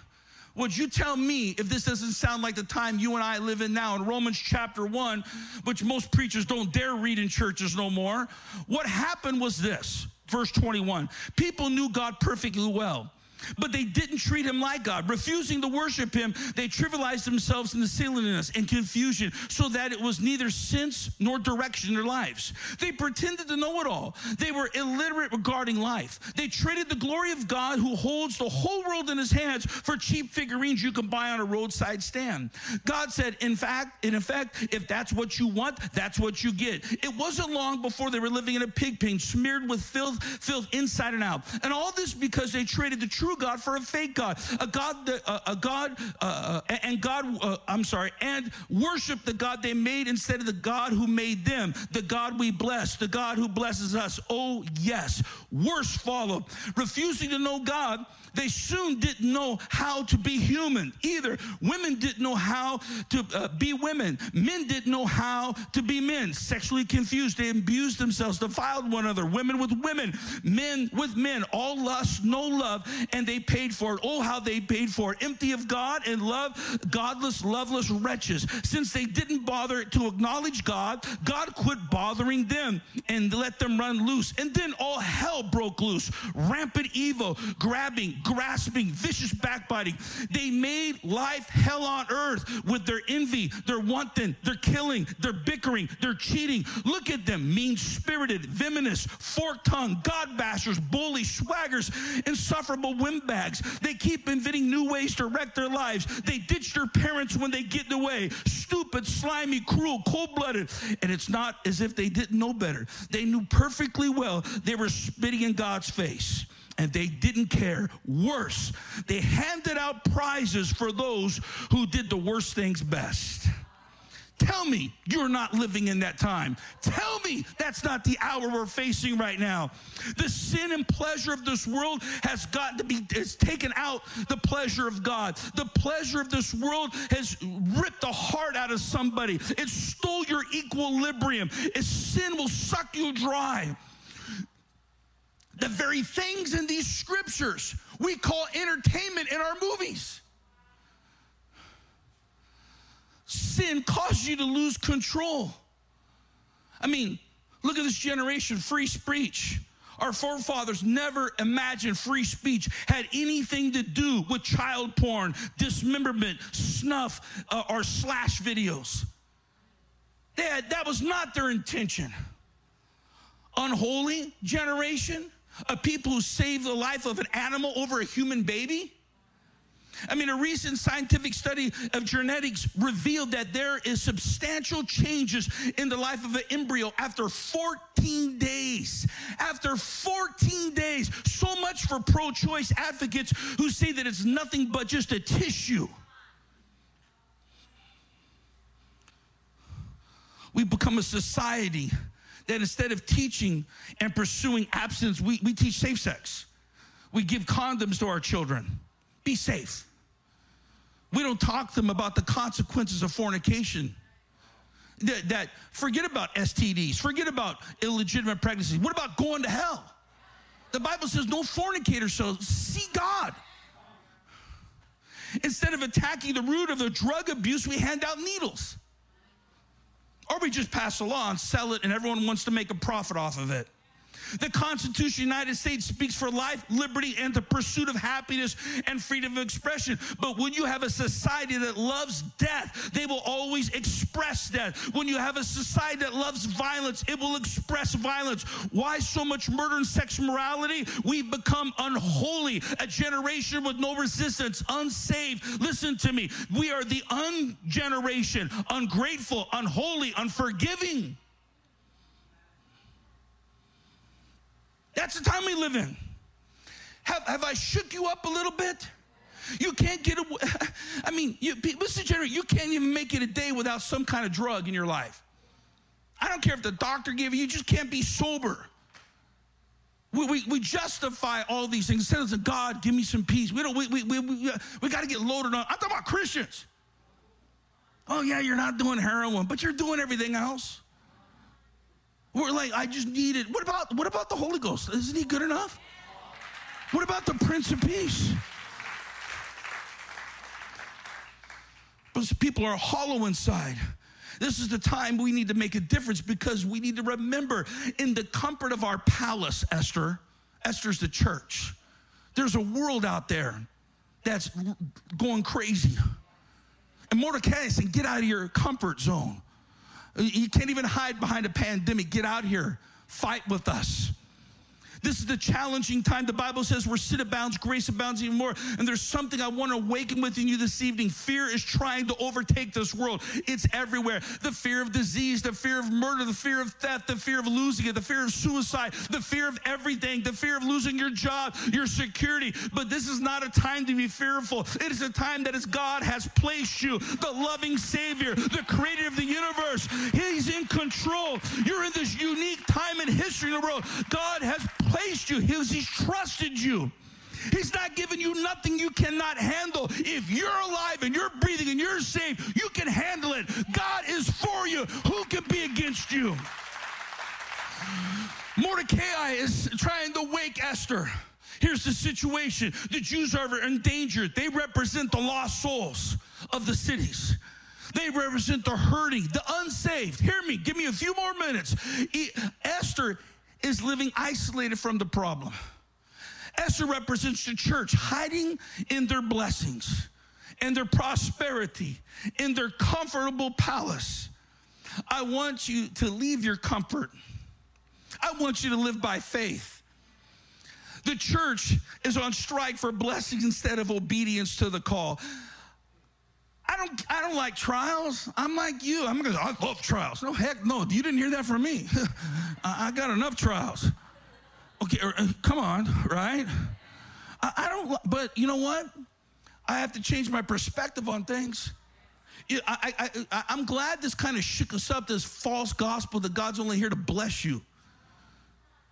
Would you tell me if this doesn't sound like the time you and I live in now in Romans chapter 1, which most preachers don't dare read in churches no more? What happened was this, verse 21. People knew God perfectly well but they didn't treat him like God. Refusing to worship him, they trivialized themselves in the silliness and confusion so that it was neither sense nor direction in their lives. They pretended to know it all. They were illiterate regarding life. They traded the glory of God who holds the whole world in his hands for cheap figurines you can buy on a roadside stand. God said, in fact, in effect, if that's what you want, that's what you get. It wasn't long before they were living in a pig pen smeared with filth, filth inside and out. And all this because they traded the true true God for a fake God, a God, that, uh, a God, uh, uh and God, uh, I'm sorry, and worship the God they made instead of the God who made them, the God we bless, the God who blesses us. Oh, yes. Worse followed. Refusing to know God, they soon didn't know how to be human either. Women didn't know how to uh, be women. Men didn't know how to be men. Sexually confused. They abused themselves, defiled one another. Women with women, men with men. All lust, no love, and they paid for it. Oh, how they paid for it. Empty of God and love, godless, loveless wretches. Since they didn't bother to acknowledge God, God quit bothering them and let them run loose. And then all hell broke loose. Rampant evil, grabbing, grasping, vicious backbiting. They made life hell on earth with their envy, their wanton, their killing, their bickering, their cheating. Look at them mean spirited, venomous, fork tongued, God bashers, bullies, swaggers, insufferable windbags. They keep inventing new ways to wreck their lives. They ditch their parents when they get in the way. Stupid, slimy, cruel, cold blooded. And it's not as if they didn't know better. They knew perfectly well they were spitting in God's face and they didn't care. Worse, they handed out prizes for those who did the worst things best. Tell me you're not living in that time. Tell me that's not the hour we're facing right now. The sin and pleasure of this world has got to be, has taken out the pleasure of God. The pleasure of this world has ripped the heart out of somebody. It stole your equilibrium. Its sin will suck you dry the very things in these scriptures we call entertainment in our movies. Sin causes you to lose control. I mean, look at this generation free speech. Our forefathers never imagined free speech had anything to do with child porn, dismemberment, snuff, uh, or slash videos. Had, that was not their intention. Unholy generation of people who saved the life of an animal over a human baby? I mean, a recent scientific study of genetics revealed that there is substantial changes in the life of an embryo after 14 days. After 14 days, so much for pro choice advocates who say that it's nothing but just a tissue. We become a society that instead of teaching and pursuing abstinence, we, we teach safe sex. We give condoms to our children. Be safe. We don't talk to them about the consequences of fornication. That, that forget about STDs, forget about illegitimate pregnancies. What about going to hell? The Bible says no fornicator shall see God. Instead of attacking the root of the drug abuse, we hand out needles. Or we just pass a law and sell it, and everyone wants to make a profit off of it. The Constitution of the United States speaks for life, liberty, and the pursuit of happiness and freedom of expression. But when you have a society that loves death, they will always express death. When you have a society that loves violence, it will express violence. Why so much murder and sexual morality? We've become unholy, a generation with no resistance, unsaved. Listen to me. We are the ungeneration, ungrateful, unholy, unforgiving. That's the time we live in. Have, have I shook you up a little bit? You can't get away. I mean, you, Mr. General, you can't even make it a day without some kind of drug in your life. I don't care if the doctor gave you, you just can't be sober. We, we, we justify all these things. Instead of God, give me some peace. We don't, we, we, we, we, we got to get loaded on. I'm talking about Christians. Oh, yeah, you're not doing heroin, but you're doing everything else. We're like, I just need it. What about what about the Holy Ghost? Isn't he good enough? What about the Prince of Peace? But people are hollow inside. This is the time we need to make a difference because we need to remember in the comfort of our palace, Esther, Esther's the church. There's a world out there that's going crazy. And Mordecai said, get out of your comfort zone. You can't even hide behind a pandemic. Get out here, fight with us. This is the challenging time. The Bible says where sin abounds, grace abounds even more. And there's something I want to awaken within you this evening. Fear is trying to overtake this world. It's everywhere. The fear of disease, the fear of murder, the fear of theft, the fear of losing it, the fear of suicide, the fear of everything, the fear of losing your job, your security. But this is not a time to be fearful. It is a time that as God has placed you, the loving Savior, the creator of the universe. He's in control. You're in this unique time in history in the world. God has placed you, He's, he's trusted you. He's not giving you nothing you cannot handle. If you're alive and you're breathing and you're safe, you can handle it. God is for you. Who can be against you? Mordecai is trying to wake Esther. Here's the situation the Jews are endangered. They represent the lost souls of the cities. They represent the hurting, the unsaved. Hear me, give me a few more minutes. Esther is living isolated from the problem. Esther represents the church hiding in their blessings, in their prosperity, in their comfortable palace. I want you to leave your comfort. I want you to live by faith. The church is on strike for blessings instead of obedience to the call. I don't, I don't like trials. I'm like you. I'm gonna. I love trials. No heck, no. You didn't hear that from me. I got enough trials. Okay, er, uh, come on, right? I, I don't. But you know what? I have to change my perspective on things. I, I, I, I'm glad this kind of shook us up. This false gospel that God's only here to bless you.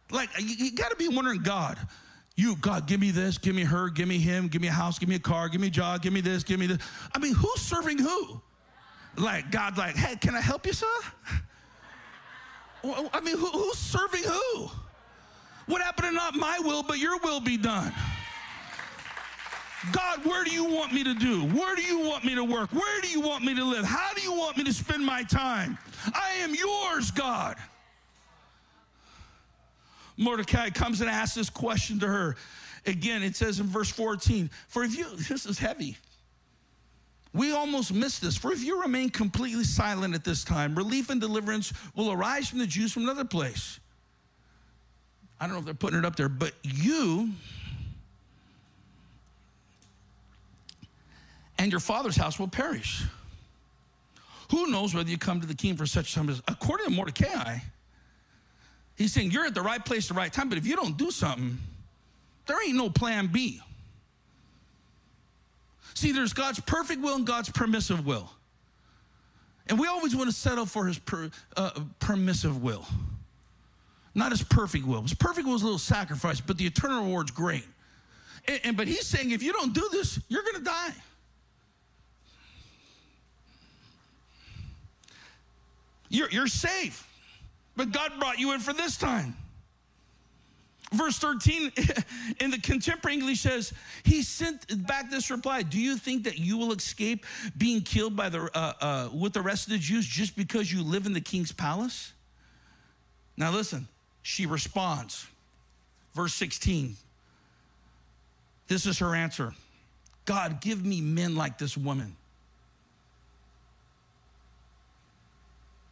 Like you, you got to be wondering, God. You, God, give me this, give me her, give me him, give me a house, give me a car, give me a job, give me this, give me this. I mean, who's serving who? Like, God, like, hey, can I help you, sir? I mean, who, who's serving who? What happened to not my will, but your will be done? God, where do you want me to do? Where do you want me to work? Where do you want me to live? How do you want me to spend my time? I am yours, God. Mordecai comes and asks this question to her. Again, it says in verse 14, For if you, this is heavy. We almost missed this. For if you remain completely silent at this time, relief and deliverance will arise from the Jews from another place. I don't know if they're putting it up there, but you and your father's house will perish. Who knows whether you come to the king for such time as, according to Mordecai, he's saying you're at the right place at the right time, but if you don't do something, there ain't no plan B. See, there's God's perfect will and God's permissive will. And we always want to settle for his per, uh, permissive will, not his perfect will. His perfect will is a little sacrifice, but the eternal reward's great. And, and but he's saying if you don't do this, you're going to die. You're, you're safe, but God brought you in for this time. Verse 13 in the contemporary English says, He sent back this reply Do you think that you will escape being killed by the, uh, uh, with the rest of the Jews just because you live in the king's palace? Now listen, she responds. Verse 16. This is her answer God, give me men like this woman.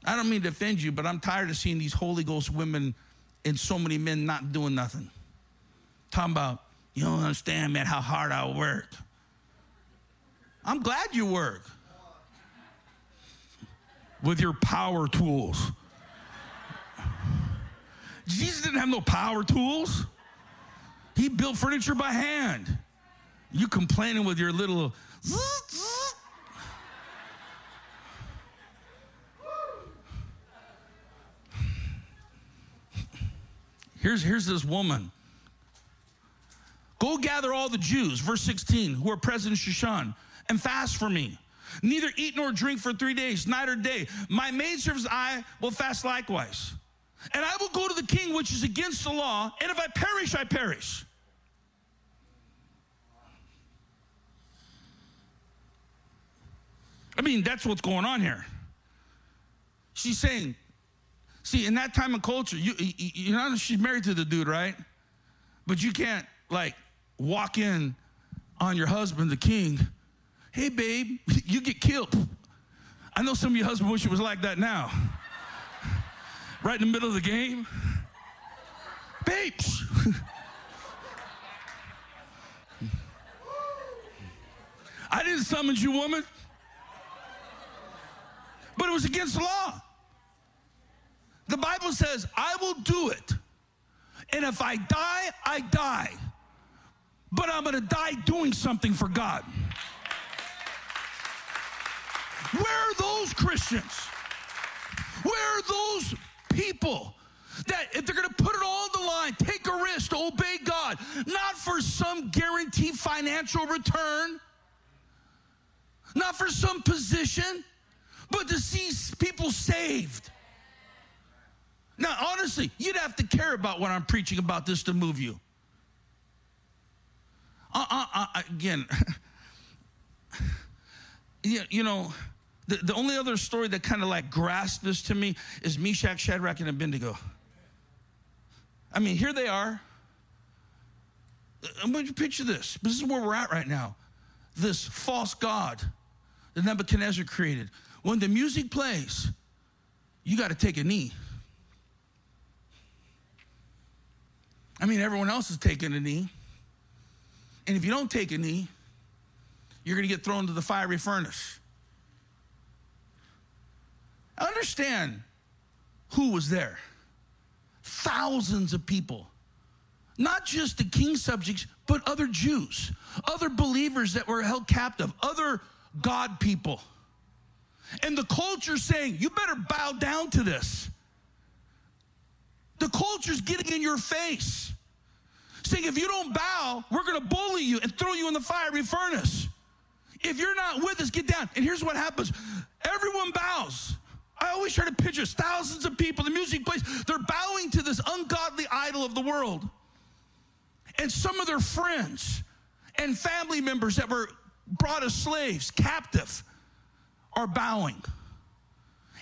I don't mean to offend you, but I'm tired of seeing these Holy Ghost women and so many men not doing nothing. Talking about, you don't understand, man, how hard I work. I'm glad you work with your power tools. Jesus didn't have no power tools. He built furniture by hand. You complaining with your little Here's, here's this woman. Go gather all the Jews, verse 16, who are present in Shushan, and fast for me. Neither eat nor drink for three days, night or day. My maidservants I will fast likewise. And I will go to the king, which is against the law, and if I perish, I perish. I mean, that's what's going on here. She's saying, See, in that time of culture, you you know she's married to the dude, right? But you can't like walk in on your husband, the king. Hey, babe, you get killed. I know some of your husbands wish it was like that now. right in the middle of the game. Babes. I didn't summon you, woman. But it was against the law. The Bible says, I will do it. And if I die, I die. But I'm going to die doing something for God. Where are those Christians? Where are those people that if they're going to put it all on the line, take a risk to obey God, not for some guaranteed financial return, not for some position, but to see people saved? Now, honestly, you'd have to care about what I'm preaching about this to move you. Uh, uh, uh, again, you, know, the, the only other story that kind of like grasped this to me is Meshach, Shadrach, and Abednego. I mean, here they are. I'm going to picture this. This is where we're at right now. This false God that Nebuchadnezzar created. When the music plays, you got to take a knee. I mean, everyone else is taking a knee. And if you don't take a knee, you're going to get thrown into the fiery furnace. Understand who was there. Thousands of people. Not just the king's subjects, but other Jews, other believers that were held captive, other God people. And the culture saying, you better bow down to this. The culture's getting in your face, saying, if you don't bow, we're going to bully you and throw you in the fiery furnace. If you're not with us, get down. And here's what happens everyone bows. I always try to picture thousands of people, the music plays, they're bowing to this ungodly idol of the world. And some of their friends and family members that were brought as slaves, captive, are bowing.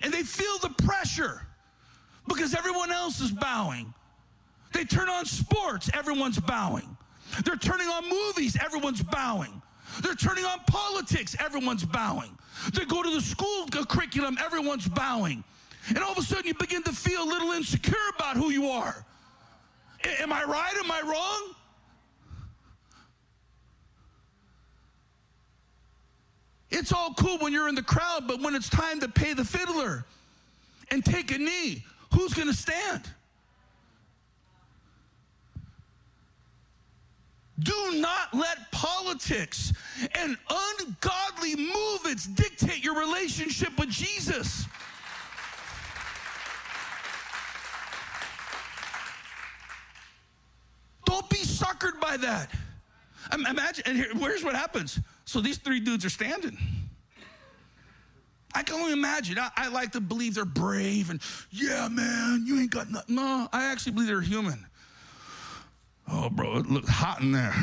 And they feel the pressure because everyone else is bowing. They turn on sports, everyone's bowing. They're turning on movies, everyone's bowing. They're turning on politics, everyone's bowing. They go to the school curriculum, everyone's bowing. And all of a sudden, you begin to feel a little insecure about who you are. Am I right? Am I wrong? It's all cool when you're in the crowd, but when it's time to pay the fiddler and take a knee, who's going to stand? Do not let politics and ungodly movements dictate your relationship with Jesus. Don't be suckered by that. Imagine, and here, where's what happens? So these three dudes are standing. I can only imagine. I, I, like to believe they're brave and, yeah, man, you ain't got nothing. No, I actually believe they're human. Oh, bro, it looks hot in there.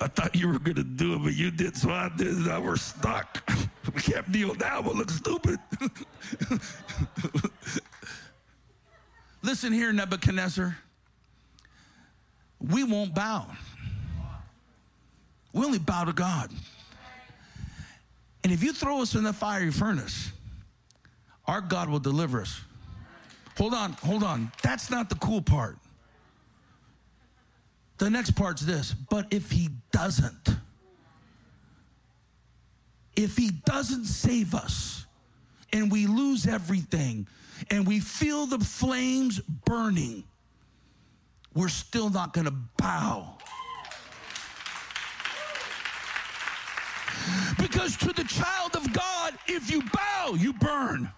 I thought you were going to do it, but you did, so I did. Now we're stuck. We can't deal now. We'll look stupid. Listen here, Nebuchadnezzar. We won't bow. We only bow to God. And if you throw us in the fiery furnace, our God will deliver us. Hold on, hold on. That's not the cool part. The next part's this. But if he doesn't, if he doesn't save us and we lose everything and we feel the flames burning, we're still not to bow. Because to the child of God, if you bow, you burn.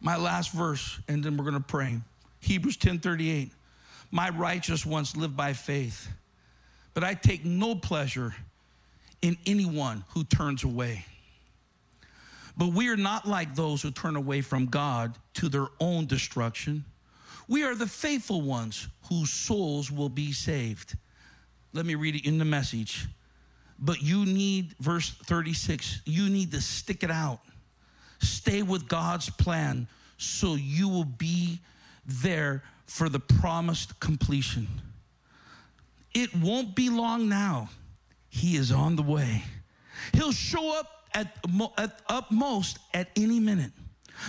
My last verse, and then we're going to pray. Hebrews 10:38. My righteous ones live by faith, but I take no pleasure in anyone who turns away. But we are not like those who turn away from God to their own destruction. We are the faithful ones whose souls will be saved. Let me read it in the message. But you need, verse 36, you need to stick it out. Stay with God's plan so you will be there for the promised completion. It won't be long now. He is on the way. He'll show up at, at upmost at any minute.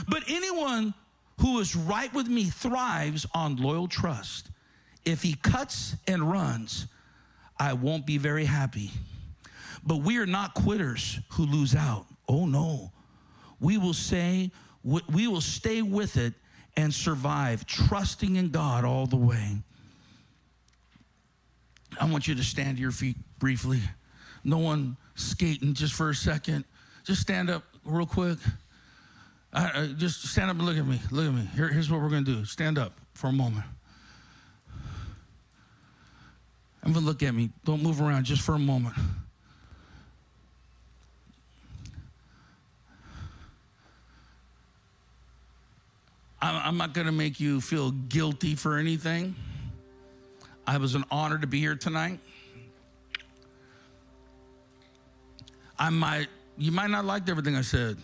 But anyone who is right with me thrives on loyal trust. If he cuts and runs, I won't be very happy. But we are not quitters who lose out. Oh no. We will say we will stay with it and survive, trusting in God all the way. I want you to stand to your feet briefly. No one skating just for a second. Just stand up real quick. I, just stand up and look at me. Look at me. Here, here's what we're going to do stand up for a moment. I'm going to look at me. Don't move around just for a moment. I'm not going to make you feel guilty for anything. I was an honor to be here tonight. I might, you might not like everything I said.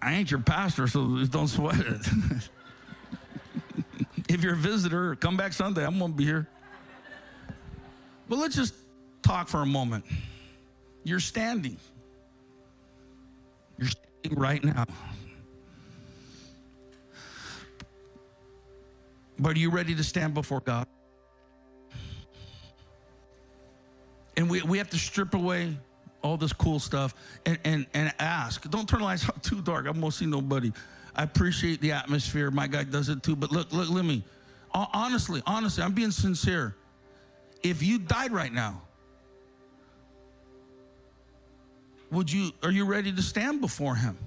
I ain't your pastor, so don't sweat it. if you're a visitor, come back Sunday. I'm going to be here. But let's just talk for a moment. You're standing. You're standing right now. But are you ready to stand before God? And we, we have to strip away all this cool stuff and, and, and ask. Don't turn the lights off too dark. I won't see nobody. I appreciate the atmosphere. My guy does it too. But look, look, let me. Honestly, honestly, I'm being sincere. If you died right now, would you are you ready to stand before him?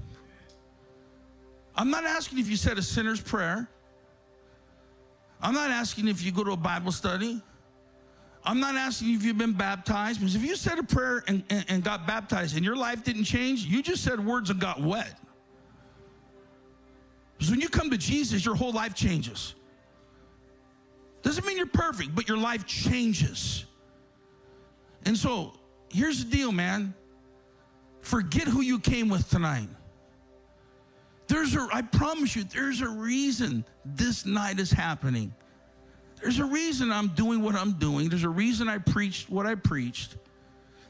I'm not asking if you said a sinner's prayer. I'm not asking if you go to a Bible study. I'm not asking if you've been baptized, because if you said a prayer and, and, and, got baptized and your life didn't change, you just said words and got wet. Because when you come to Jesus, your whole life changes. Doesn't mean you're perfect, but your life changes. And so here's the deal, man. Forget who you came with tonight. There's a, I promise you, there's a reason this night is happening. There's a reason I'm doing what I'm doing. There's a reason I preached what I preached.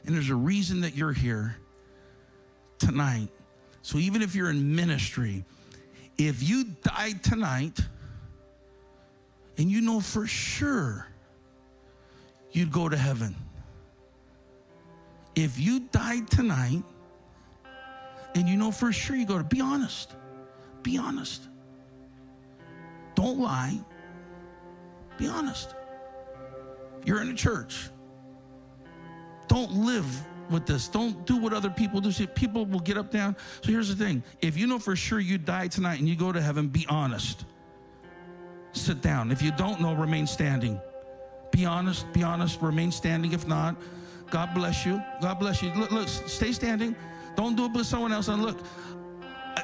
And there's a reason that you're here tonight. So even if you're in ministry, if you died tonight and you know for sure you'd go to heaven, if you died tonight and you know for sure you go to, be honest. Be honest. Don't lie. Be honest. You're in a church. Don't live with this. Don't do what other people do. See, people will get up down. So here's the thing if you know for sure you die tonight and you go to heaven, be honest. Sit down. If you don't know, remain standing. Be honest, be honest, remain standing. If not, God bless you. God bless you. Look, look, stay standing. Don't do it with someone else. And look,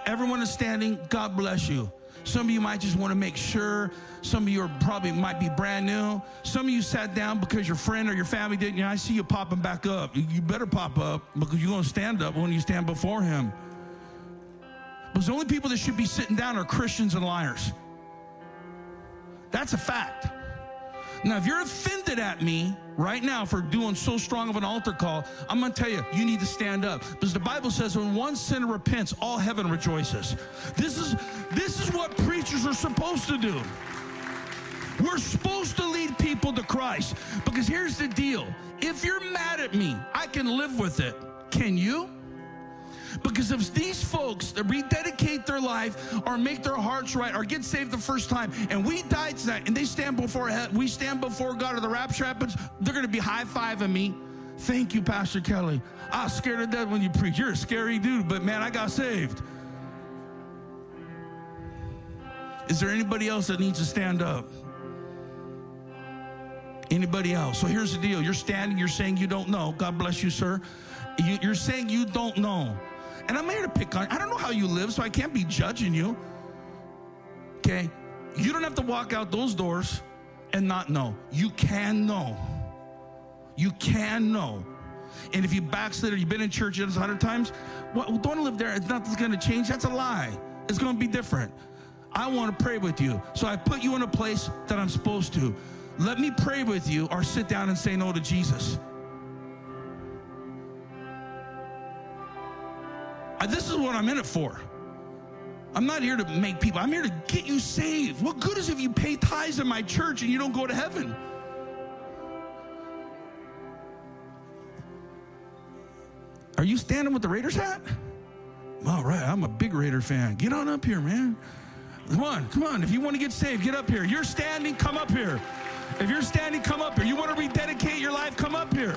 everyone is standing. God bless you. Some of you might just want to make sure. Some of you are probably might be brand new. Some of you sat down because your friend or your family didn't. You know, I see you popping back up. You better pop up because you're going to stand up when you stand before Him. Because the only people that should be sitting down are Christians and liars. That's a fact. Now, if you're offended at me right now for doing so strong of an altar call, I'm going to tell you, you need to stand up. Because the Bible says when one sinner repents, all heaven rejoices. This is, this is what preachers are supposed to do. We're supposed to lead people to Christ. Because here's the deal if you're mad at me, I can live with it. Can you? Because if these folks that rededicate their life or make their hearts right or get saved the first time and we die tonight and they stand before we stand before God or the rapture happens, they're going to be high fiving me. Thank you, Pastor Kelly. I was scared of death when you preach. You're a scary dude, but man, I got saved. Is there anybody else that needs to stand up? Anybody else? So here's the deal. You're standing, you're saying you don't know. God bless you, sir. You, are saying you don't know. And I'm here to pick on I don't know how you live, so I can't be judging you. Okay? You don't have to walk out those doors and not know. You can know. You can know. And if you backslid or you've been in church a hundred times, well, don't live there. Nothing's going to change. That's a lie. It's going to be different. I want to pray with you. So I put you in a place that I'm supposed to. Let me pray with you or sit down and say no to Jesus. This is what I'm in it for. I'm not here to make people, I'm here to get you saved. What good is if you pay tithes in my church and you don't go to heaven? Are you standing with the Raiders hat? All right, I'm a big Raider fan. Get on up here, man. Come on, come on. If you want to get saved, get up here. You're standing, come up here. If you're standing, come up here. You want to rededicate your life, come up here.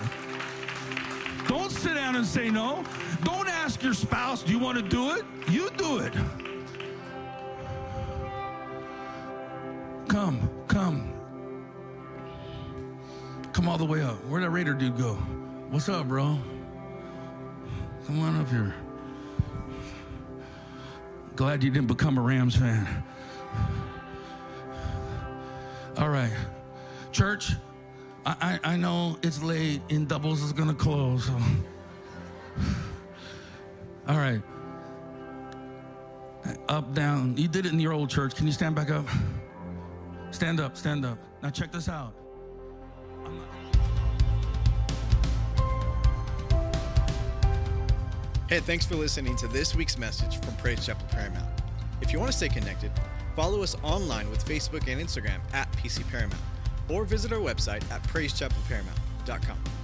Don't sit down and say no. Don't ask your spouse, do you want to do it? You do it. Come, come. Come all the way up. Where'd that Raider dude go? What's up, bro? Come on up here. Glad you didn't become a Rams fan. All right. Church, I, I, know it's late and doubles is gonna close. So. All right. Up, down. You did it in your old church. Can you stand back up? Stand up, stand up. Now check this out. Hey, thanks for listening to this week's message from Praise Chapel Paramount. If you want to stay connected, follow us online with Facebook and Instagram at PC Paramount or visit our website at praisechapelparamount.com.